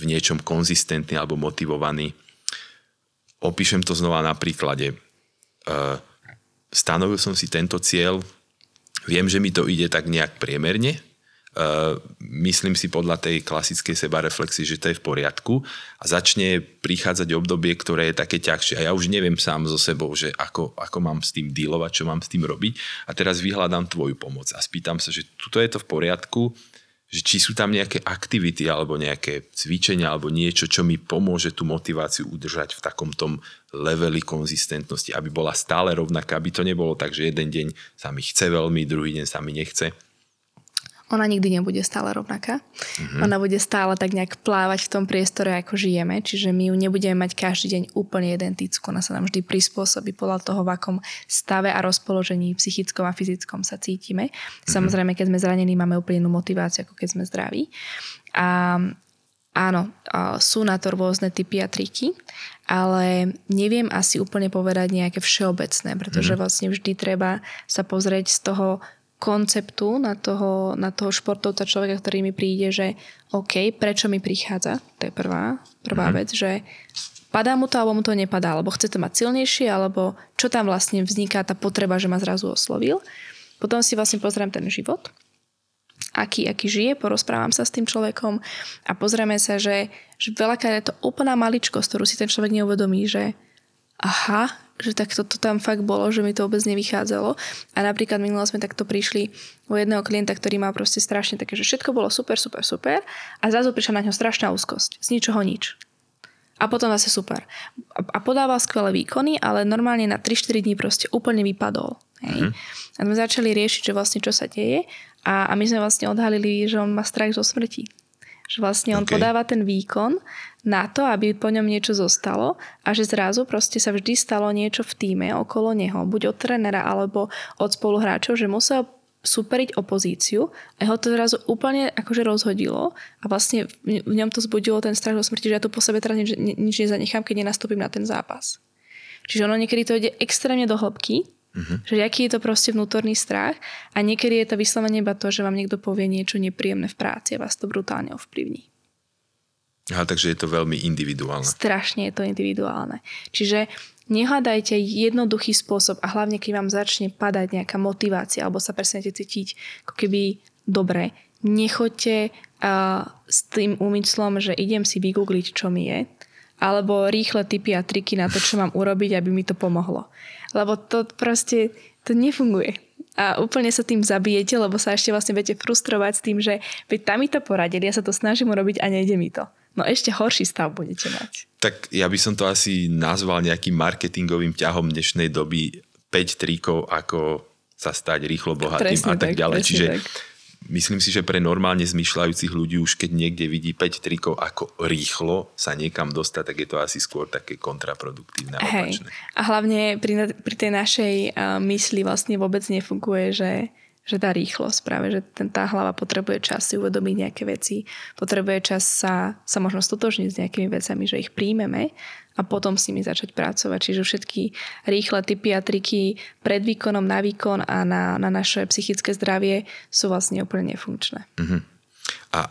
Speaker 1: v niečom konzistentný alebo motivovaný. Opíšem to znova na príklade. Uh, stanovil som si tento cieľ, Viem, že mi to ide tak nejak priemerne, myslím si podľa tej klasickej sebareflexie, že to je v poriadku. A začne prichádzať obdobie, ktoré je také ťažšie. A ja už neviem sám so sebou, že ako, ako mám s tým dealovať, čo mám s tým robiť. A teraz vyhľadám tvoju pomoc a spýtam sa, že tuto je to v poriadku, že či sú tam nejaké aktivity alebo nejaké cvičenia alebo niečo, čo mi pomôže tú motiváciu udržať v takom tom leveli konzistentnosti, aby bola stále rovnaká, aby to nebolo tak, že jeden deň sa mi chce veľmi, druhý deň sa mi nechce.
Speaker 2: ona nikdy nebude stále rovnaká. Mm-hmm. Ona bude stále tak nejak plávať v tom priestore, ako žijeme, čiže my ju nebudeme mať každý deň úplne identickú. Ona sa nám vždy prispôsobí podľa toho, v akom stave a rozpoložení psychickom a fyzickom sa cítime. Mm-hmm. Samozrejme, keď sme zranení, máme úplne inú motiváciu, ako keď sme zdraví. A áno, sú na to rôzne typy a triky, ale neviem asi úplne povedať nejaké všeobecné, pretože mm-hmm. vlastne vždy treba sa pozrieť z toho konceptu na toho, na toho športovca človeka, ktorý mi príde, že OK, prečo mi prichádza? To je prvá, prvá mm-hmm. vec, že padá mu to, alebo mu to nepadá, alebo chce to mať silnejšie, alebo čo tam vlastne vzniká tá potreba, že ma zrazu oslovil. Potom si vlastne pozriem ten život, aký, aký žije, porozprávam sa s tým človekom a pozrieme sa, že, že veľakrát je to úplná maličkosť, ktorú si ten človek neuvedomí, že aha, že tak to tam fakt bolo, že mi to vôbec nevychádzalo. A napríklad minulo sme takto prišli u jedného klienta, ktorý mal proste strašne také, že všetko bolo super, super, super a zrazu prišla na ňo strašná úzkosť. Z ničoho nič. A potom zase super. A podával skvelé výkony, ale normálne na 3-4 dní proste úplne vypadol. Hej. Mm-hmm. A sme začali riešiť, že vlastne čo sa deje a, a my sme vlastne odhalili, že on má strach zo smrti. Že vlastne on okay. podáva ten výkon na to, aby po ňom niečo zostalo a že zrazu proste sa vždy stalo niečo v týme okolo neho, buď od trénera alebo od spoluhráčov, že musel superiť opozíciu a ho to zrazu úplne akože rozhodilo a vlastne v ňom to zbudilo ten strach o smrti, že ja tu po sebe teraz nič, nič nezanechám, keď nenastúpim na ten zápas. Čiže ono niekedy to ide extrémne do hĺbky Uh-huh. Že aký je to proste vnútorný strach a niekedy je to vyslovene iba to, že vám niekto povie niečo nepríjemné v práci a vás to brutálne ovplyvní.
Speaker 1: Aha, takže je to veľmi individuálne.
Speaker 2: Strašne je to individuálne. Čiže nehľadajte jednoduchý spôsob a hlavne keď vám začne padať nejaká motivácia alebo sa prestanete cítiť ako keby dobre, nechoďte uh, s tým úmyslom, že idem si vygoogliť, čo mi je, alebo rýchle typy a triky na to, čo mám urobiť, aby mi to pomohlo. Lebo to proste, to nefunguje. A úplne sa tým zabijete, lebo sa ešte vlastne budete frustrovať s tým, že veď tam mi to poradili, ja sa to snažím urobiť a nejde mi to. No ešte horší stav budete mať.
Speaker 1: Tak ja by som to asi nazval nejakým marketingovým ťahom dnešnej doby 5 trikov, ako sa stať rýchlo bohatým presne a tak, tak ďalej. Čiže tak myslím si, že pre normálne zmyšľajúcich ľudí už keď niekde vidí 5 trikov, ako rýchlo sa niekam dostať, tak je to asi skôr také kontraproduktívne
Speaker 2: opačné. A hlavne pri, pri tej našej uh, mysli vlastne vôbec nefunguje, že že tá rýchlosť práve, že ten, tá hlava potrebuje čas si uvedomiť nejaké veci, potrebuje čas sa, sa možno stotožniť s nejakými vecami, že ich príjmeme a potom s nimi začať pracovať. Čiže všetky rýchle typy a triky pred výkonom na výkon a na, na naše psychické zdravie sú vlastne úplne nefunkčné.
Speaker 1: Uh-huh. A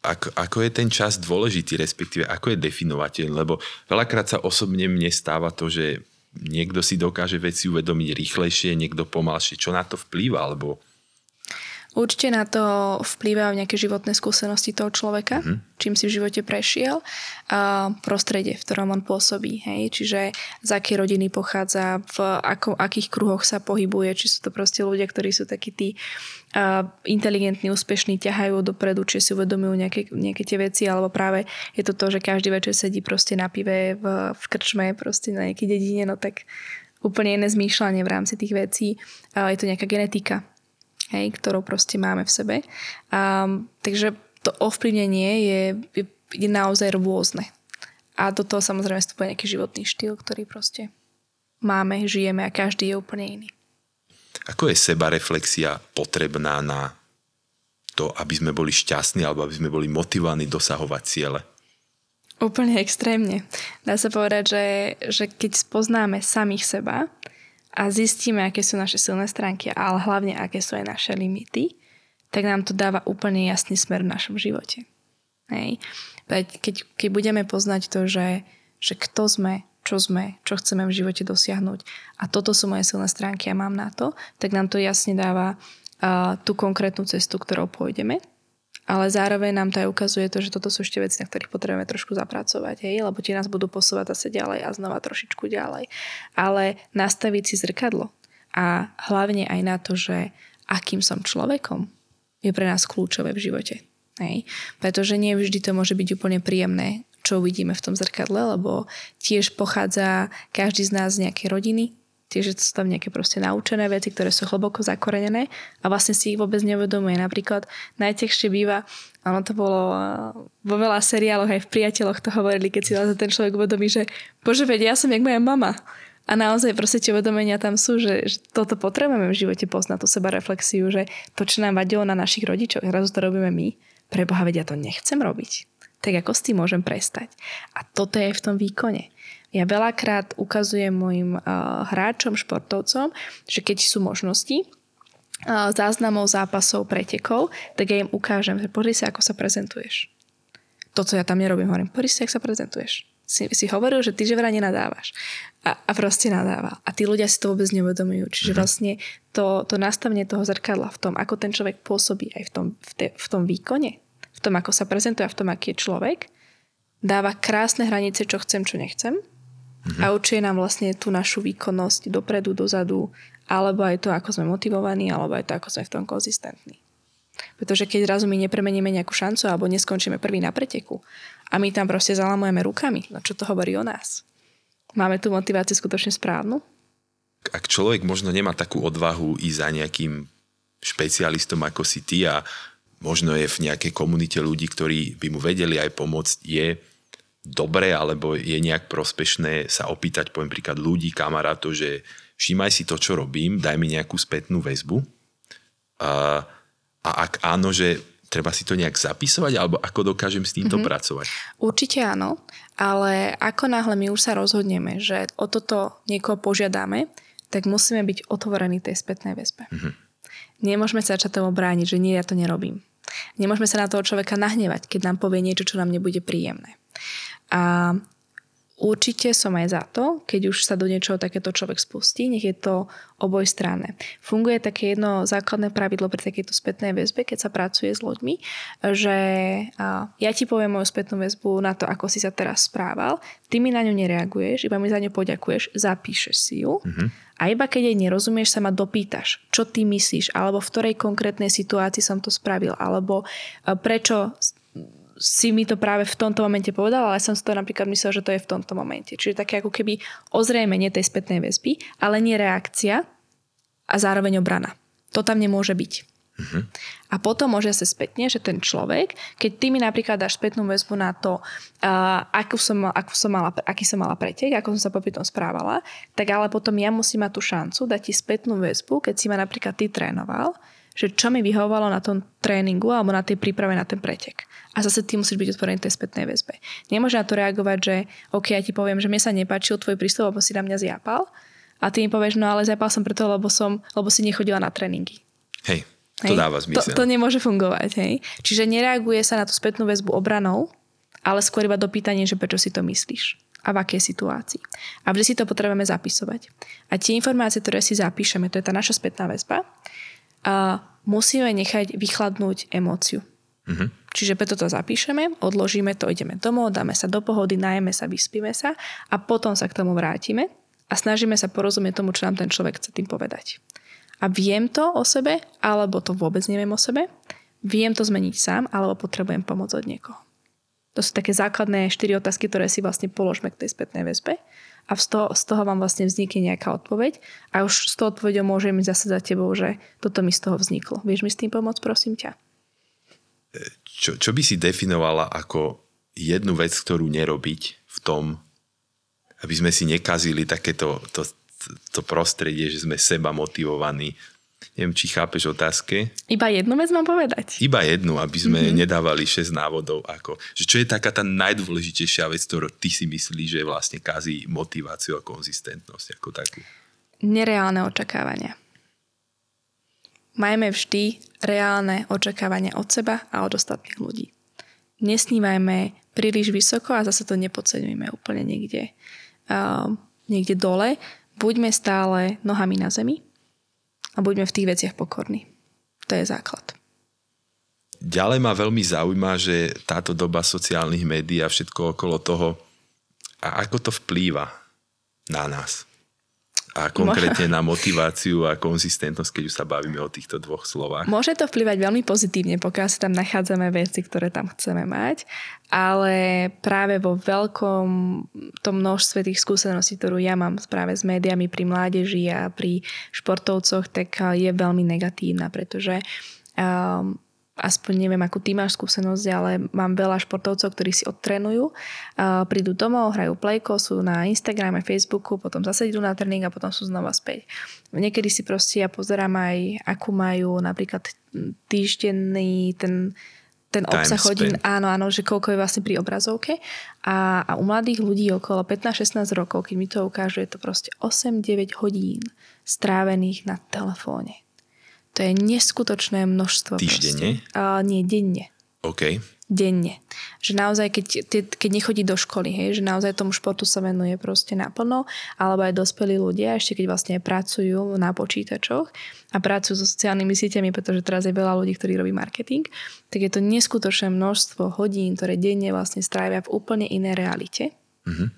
Speaker 1: ako, ako je ten čas dôležitý, respektíve ako je definovateľ, lebo veľakrát sa osobne mne stáva to, že niekto si dokáže veci uvedomiť rýchlejšie, niekto pomalšie. Čo na to vplýva? Alebo
Speaker 2: Určite na to vplývajú nejaké životné skúsenosti toho človeka, mm-hmm. čím si v živote prešiel a prostredie, v ktorom on pôsobí. Hej? Čiže z akej rodiny pochádza, v ako, akých kruhoch sa pohybuje, či sú to proste ľudia, ktorí sú takí tí uh, inteligentní, úspešní, ťahajú dopredu, či si uvedomujú nejaké, nejaké tie veci, alebo práve je to to, že každý večer sedí proste na pive v, v krčme, proste na nejakej dedine, no tak úplne iné zmýšľanie v rámci tých vecí. Uh, je to nejaká genetika hej, ktorou proste máme v sebe. A, takže to ovplyvnenie je, je, je naozaj rôzne. A do toho samozrejme vstupuje nejaký životný štýl, ktorý proste máme, žijeme a každý je úplne iný.
Speaker 1: Ako je sebareflexia potrebná na to, aby sme boli šťastní alebo aby sme boli motivovaní dosahovať ciele?
Speaker 2: Úplne extrémne. Dá sa povedať, že, že keď spoznáme samých seba, a zistíme, aké sú naše silné stránky, ale hlavne, aké sú aj naše limity, tak nám to dáva úplne jasný smer v našom živote. Hej. Keď, keď budeme poznať to, že, že kto sme, čo sme, čo chceme v živote dosiahnuť a toto sú moje silné stránky a mám na to, tak nám to jasne dáva uh, tú konkrétnu cestu, ktorou pôjdeme ale zároveň nám to aj ukazuje to, že toto sú ešte veci, na ktorých potrebujeme trošku zapracovať, hej? lebo tie nás budú posúvať zase ďalej a znova trošičku ďalej. Ale nastaviť si zrkadlo a hlavne aj na to, že akým som človekom, je pre nás kľúčové v živote. Hej? Pretože nie vždy to môže byť úplne príjemné, čo uvidíme v tom zrkadle, lebo tiež pochádza každý z nás z nejakej rodiny, Tiež sú tam nejaké proste naučené veci, ktoré sú hlboko zakorenené a vlastne si ich vôbec neuvedomuje. Napríklad najtekšie býva, ono to bolo vo veľa seriáloch, aj v priateľoch to hovorili, keď si ten človek uvedomí, že bože, veď ja som jak moja mama. A naozaj proste tie uvedomenia tam sú, že, že toto potrebujeme v živote poznať, tú seba reflexiu, že to, čo nám vadilo na našich rodičoch, zrazu to robíme my, preboha, veď ja to nechcem robiť. Tak ako s tým môžem prestať? A toto je v tom výkone. Ja veľakrát ukazujem mojim uh, hráčom, športovcom, že keď sú možnosti, uh, záznamov zápasov, pretekov, tak ja im ukážem, že pozri sa, ako sa prezentuješ. To, co ja tam nerobím, hovorím, pozri sa, ako sa prezentuješ. Si, si hovoril, že ty že vraj nenadávaš. A, a proste nadával. A tí ľudia si to vôbec neuvedomujú. Čiže mm-hmm. vlastne to, to nastavenie toho zrkadla v tom, ako ten človek pôsobí aj v tom, v, te, v tom výkone, v tom, ako sa prezentuje a v tom, aký je človek, dáva krásne hranice, čo chcem, čo nechcem mm-hmm. a určuje nám vlastne tú našu výkonnosť dopredu, dozadu, alebo aj to, ako sme motivovaní, alebo aj to, ako sme v tom konzistentní. Pretože keď zrazu my nepremeníme nejakú šancu alebo neskončíme prvý na preteku a my tam proste zalamujeme rukami, no čo to hovorí o nás? Máme tú motiváciu skutočne správnu?
Speaker 1: Ak človek možno nemá takú odvahu ísť za nejakým špecialistom ako si ty a možno je v nejakej komunite ľudí, ktorí by mu vedeli aj pomôcť, je dobré alebo je nejak prospešné sa opýtať, poviem príklad ľudí, kamarátov, že všímaj si to, čo robím, daj mi nejakú spätnú väzbu. A, a ak áno, že treba si to nejak zapisovať, alebo ako dokážem s týmto mm-hmm. pracovať?
Speaker 2: Určite áno, ale ako náhle my už sa rozhodneme, že o toto niekoho požiadame, tak musíme byť otvorení tej spätnej väzbe. Mm-hmm. Nemôžeme sa začať tomu brániť, že nie, ja to nerobím. Nemôžeme sa na toho človeka nahnevať, keď nám povie niečo, čo nám nebude príjemné. A určite som aj za to, keď už sa do niečoho takéto človek spustí, nech je to oboj strane. Funguje také jedno základné pravidlo pri takejto spätnej väzbe, keď sa pracuje s ľuďmi, že ja ti poviem moju spätnú väzbu na to, ako si sa teraz správal, ty mi na ňu nereaguješ, iba mi za ňu poďakuješ, zapíšeš si ju mm-hmm. A iba keď jej nerozumieš, sa ma dopýtaš, čo ty myslíš, alebo v ktorej konkrétnej situácii som to spravil, alebo prečo si mi to práve v tomto momente povedal, ale som si to napríklad myslel, že to je v tomto momente. Čiže také ako keby ozrejmenie tej spätnej väzby, ale nie reakcia a zároveň obrana. To tam nemôže byť. Uh-huh. A potom môže sa spätne, že ten človek, keď ty mi napríklad dáš spätnú väzbu na to, uh, akú som, akú som mala, aký som mala pretek, ako som sa popri tom správala, tak ale potom ja musím mať tú šancu dať ti spätnú väzbu, keď si ma napríklad ty trénoval, že čo mi vyhovovalo na tom tréningu alebo na tej príprave na ten pretek. A zase ty musíš byť otvorený tej spätnej väzbe. Nemôže na to reagovať, že OK, ja ti poviem, že mne sa nepáčil tvoj prístup, lebo si na mňa zjapal. A ty mi povieš, no ale zjapal som preto, lebo, som, lebo si nechodila na tréningy.
Speaker 1: Hej, to hej? dáva zmysel.
Speaker 2: To, to nemôže fungovať. Hej? Čiže nereaguje sa na tú spätnú väzbu obranou, ale skôr iba dopýtanie, že prečo si to myslíš a v akej situácii. A vždy si to potrebujeme zapisovať. A tie informácie, ktoré si zapíšeme, to je tá naša spätná väzba, a musíme nechať vychladnúť emóciu. Mm-hmm. Čiže preto to zapíšeme, odložíme to, ideme domov, dáme sa do pohody, najeme sa, vyspíme sa a potom sa k tomu vrátime a snažíme sa porozumieť tomu, čo nám ten človek chce tým povedať. A viem to o sebe, alebo to vôbec neviem o sebe, viem to zmeniť sám, alebo potrebujem pomoc od niekoho. To sú také základné štyri otázky, ktoré si vlastne položme k tej spätnej väzbe a z toho, z toho vám vlastne vznikne nejaká odpoveď a už s tou odpoveďou môžem zase za tebou, že toto mi z toho vzniklo. Vieš mi s tým pomôcť, prosím ťa?
Speaker 1: Čo, čo by si definovala ako jednu vec, ktorú nerobiť v tom, aby sme si nekazili takéto to, to prostredie, že sme seba motivovaní Neviem, či chápeš otázke.
Speaker 2: Iba jednu vec mám povedať?
Speaker 1: Iba jednu, aby sme mm-hmm. nedávali 6 návodov. Ako, že čo je taká tá najdôležitejšia vec, ktorú ty si myslíš, že vlastne kazí motiváciu a konzistentnosť ako takú?
Speaker 2: Nereálne očakávania. Majme vždy reálne očakávania od seba a od ostatných ľudí. Nesnívajme príliš vysoko a zase to nepodceňujme úplne niekde, uh, niekde dole. Buďme stále nohami na zemi a buďme v tých veciach pokorní. To je základ.
Speaker 1: Ďalej ma veľmi zaujíma, že táto doba sociálnych médií a všetko okolo toho, a ako to vplýva na nás. A konkrétne na motiváciu a konzistentnosť, keď už sa bavíme o týchto dvoch slovách.
Speaker 2: Môže to vplyvať veľmi pozitívne, pokiaľ sa tam nachádzame veci, ktoré tam chceme mať, ale práve vo veľkom tom množstve tých skúseností, ktorú ja mám práve s médiami pri mládeži a pri športovcoch, tak je veľmi negatívna, pretože um, aspoň neviem, akú ty máš skúsenosť, ale mám veľa športovcov, ktorí si odtrenujú, prídu domov, hrajú plejko, sú na Instagrame, Facebooku, potom zase idú na tréning a potom sú znova späť. Niekedy si proste ja pozerám aj, akú majú napríklad týždenný ten ten Time obsah hodín, áno, áno, že koľko je vlastne pri obrazovke a, a u mladých ľudí okolo 15-16 rokov, keď mi to ukáže, je to proste 8-9 hodín strávených na telefóne. To je neskutočné množstvo.
Speaker 1: Týždenne?
Speaker 2: Uh, nie, denne.
Speaker 1: OK.
Speaker 2: Denne. Že naozaj, keď, keď nechodí do školy, hej, že naozaj tomu športu sa venuje proste naplno, alebo aj dospelí ľudia, ešte keď vlastne pracujú na počítačoch a pracujú so sociálnymi sieťami, pretože teraz je veľa ľudí, ktorí robí marketing, tak je to neskutočné množstvo hodín, ktoré denne vlastne strávia v úplne inej realite. Mm-hmm.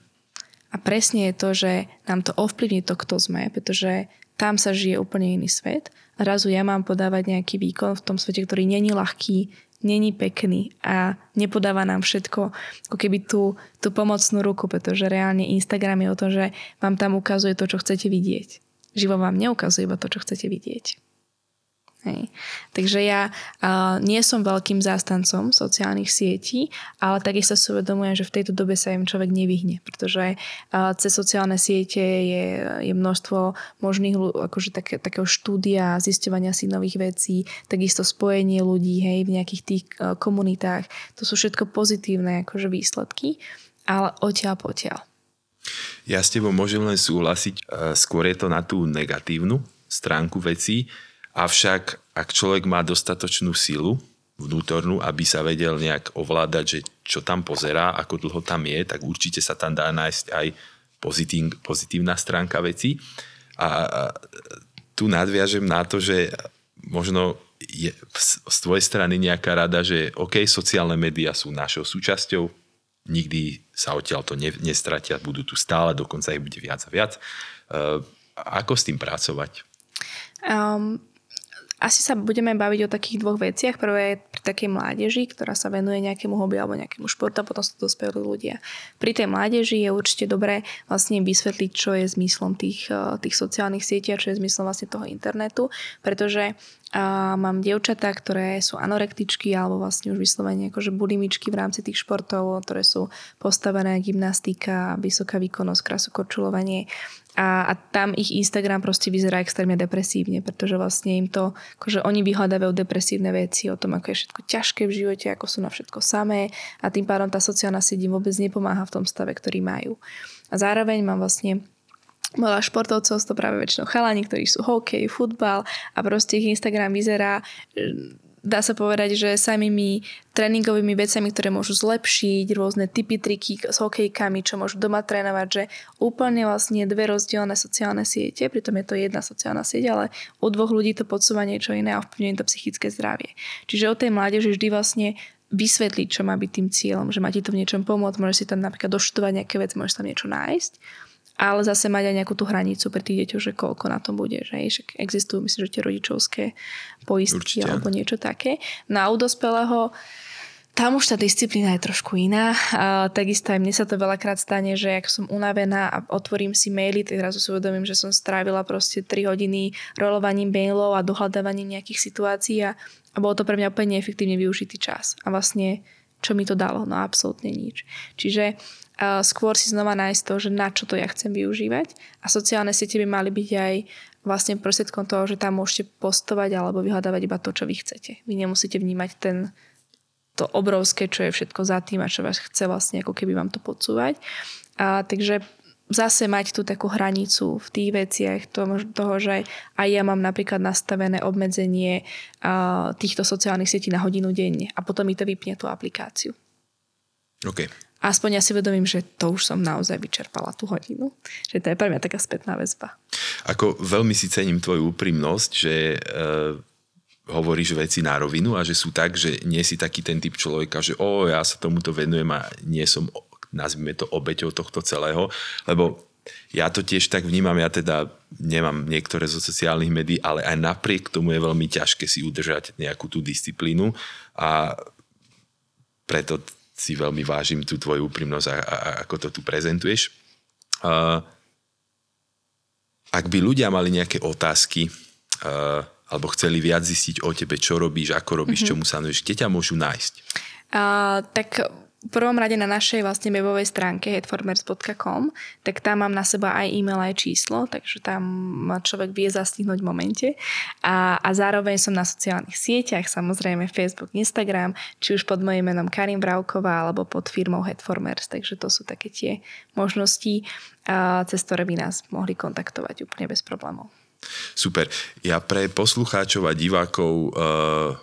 Speaker 2: A presne je to, že nám to ovplyvní to, kto sme, pretože tam sa žije úplne iný svet. Razu ja mám podávať nejaký výkon v tom svete, ktorý není ľahký, není pekný a nepodáva nám všetko ako keby tú, tú pomocnú ruku, pretože reálne Instagram je o tom, že vám tam ukazuje to, čo chcete vidieť. Živo vám neukazuje iba to, čo chcete vidieť. Hej. Takže ja uh, nie som veľkým zástancom sociálnych sietí, ale takisto si uvedomujem, že v tejto dobe sa im človek nevyhne, pretože uh, cez sociálne siete je, je množstvo možných akože také, takého štúdia, zisťovania si nových vecí, takisto spojenie ľudí hej, v nejakých tých uh, komunitách. To sú všetko pozitívne akože výsledky, ale odtiaľ potiaľ.
Speaker 1: Ja s tebou môžem len súhlasiť, skôr je to na tú negatívnu stránku vecí, Avšak ak človek má dostatočnú silu vnútornú, aby sa vedel nejak ovládať, že čo tam pozerá, ako dlho tam je, tak určite sa tam dá nájsť aj pozitív, pozitívna stránka veci. A, tu nadviažem na to, že možno je z tvojej strany nejaká rada, že OK, sociálne médiá sú našou súčasťou, nikdy sa odtiaľ to nestratia, budú tu stále, dokonca ich bude viac a viac. Uh, ako s tým pracovať?
Speaker 2: Um, asi sa budeme baviť o takých dvoch veciach. Prvé je pri takej mládeži, ktorá sa venuje nejakému hobby alebo nejakému športu a potom sú to dospelí ľudia. Pri tej mládeži je určite dobré vlastne vysvetliť, čo je zmyslom tých, eh, tých sociálnych sietí a čo je zmyslom vlastne toho internetu, pretože a mám dievčatá, ktoré sú anorektičky alebo vlastne už vyslovene akože bulimičky v rámci tých športov, ktoré sú postavené gymnastika, vysoká výkonnosť, krasokorčulovanie a, a tam ich Instagram proste vyzerá extrémne depresívne, pretože vlastne im to, akože oni vyhľadávajú depresívne veci o tom, ako je všetko ťažké v živote, ako sú na všetko samé a tým pádom tá sociálna sieť im vôbec nepomáha v tom stave, ktorý majú. A zároveň mám vlastne veľa športovcov, to práve väčšinou chalani, ktorí sú hokej, futbal a proste ich Instagram vyzerá dá sa povedať, že samými tréningovými vecami, ktoré môžu zlepšiť, rôzne typy triky s hokejkami, čo môžu doma trénovať, že úplne vlastne dve rozdielne sociálne siete, pritom je to jedna sociálna sieť, ale u dvoch ľudí to podsúva niečo iné a ovplyvňuje to psychické zdravie. Čiže o tej mládeži vždy vlastne vysvetliť, čo má byť tým cieľom, že má ti to v niečom pomôcť, môže si tam napríklad doštudovať nejaké veci, môžeš tam niečo nájsť ale zase mať aj nejakú tú hranicu pre tých deťov, že koľko na tom bude. Že však existujú, myslím, že tie rodičovské poistky Určite. alebo niečo také. Na no u dospelého tam už tá disciplína je trošku iná. A takisto aj mne sa to veľakrát stane, že ak som unavená a otvorím si maily, tak zrazu si uvedomím, že som strávila proste 3 hodiny rolovaním mailov a dohľadávaním nejakých situácií a, a bolo to pre mňa úplne neefektívne využitý čas. A vlastne čo mi to dalo? No absolútne nič. Čiže skôr si znova nájsť to, že na čo to ja chcem využívať. A sociálne siete by mali byť aj vlastne prostriedkom toho, že tam môžete postovať alebo vyhľadávať iba to, čo vy chcete. Vy nemusíte vnímať ten, to obrovské, čo je všetko za tým a čo vás chce vlastne ako keby vám to podsúvať. A, takže zase mať tú takú hranicu v tých veciach toho, že aj ja mám napríklad nastavené obmedzenie a, týchto sociálnych sietí na hodinu denne a potom mi to vypne tú aplikáciu.
Speaker 1: Okay
Speaker 2: aspoň ja si vedomím, že to už som naozaj vyčerpala tú hodinu. Že to je pre mňa taká spätná väzba.
Speaker 1: Ako veľmi si cením tvoju úprimnosť, že e, hovoríš veci na rovinu a že sú tak, že nie si taký ten typ človeka, že o, ja sa tomuto venujem a nie som, nazvime to, obeťou tohto celého, lebo ja to tiež tak vnímam, ja teda nemám niektoré zo sociálnych médií, ale aj napriek tomu je veľmi ťažké si udržať nejakú tú disciplínu a preto si veľmi vážim tú tvoju úprimnosť a, a ako to tu prezentuješ. Uh, ak by ľudia mali nejaké otázky uh, alebo chceli viac zistiť o tebe, čo robíš, ako robíš, mm-hmm. čomu sa venuješ, kde ťa môžu nájsť?
Speaker 2: Uh, tak v prvom rade na našej vlastne webovej stránke headformers.com, tak tam mám na seba aj e-mail, aj číslo, takže tam ma človek vie zastihnúť v momente. A, a zároveň som na sociálnych sieťach, samozrejme Facebook, Instagram, či už pod mojím menom Karim Bravková alebo pod firmou Headformers, takže to sú také tie možnosti, cez ktoré by nás mohli kontaktovať úplne bez problémov.
Speaker 1: Super. Ja pre poslucháčov a divákov uh,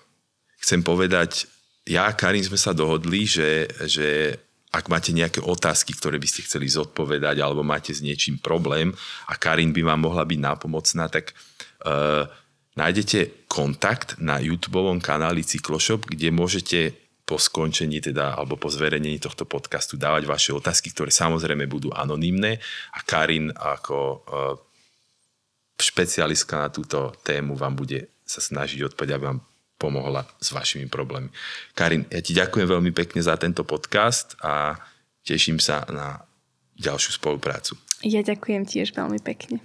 Speaker 1: chcem povedať, ja a Karin sme sa dohodli, že, že ak máte nejaké otázky, ktoré by ste chceli zodpovedať alebo máte s niečím problém a Karin by vám mohla byť nápomocná, tak uh, nájdete kontakt na YouTube kanáli Cykloshop, kde môžete po skončení teda, alebo po zverejnení tohto podcastu dávať vaše otázky, ktoré samozrejme budú anonymné. A Karin ako uh, špecialistka na túto tému vám bude sa snažiť odpovedať, aby vám pomohla s vašimi problémami. Karin, ja ti ďakujem veľmi pekne za tento podcast a teším sa na ďalšiu spoluprácu.
Speaker 2: Ja ďakujem tiež veľmi pekne.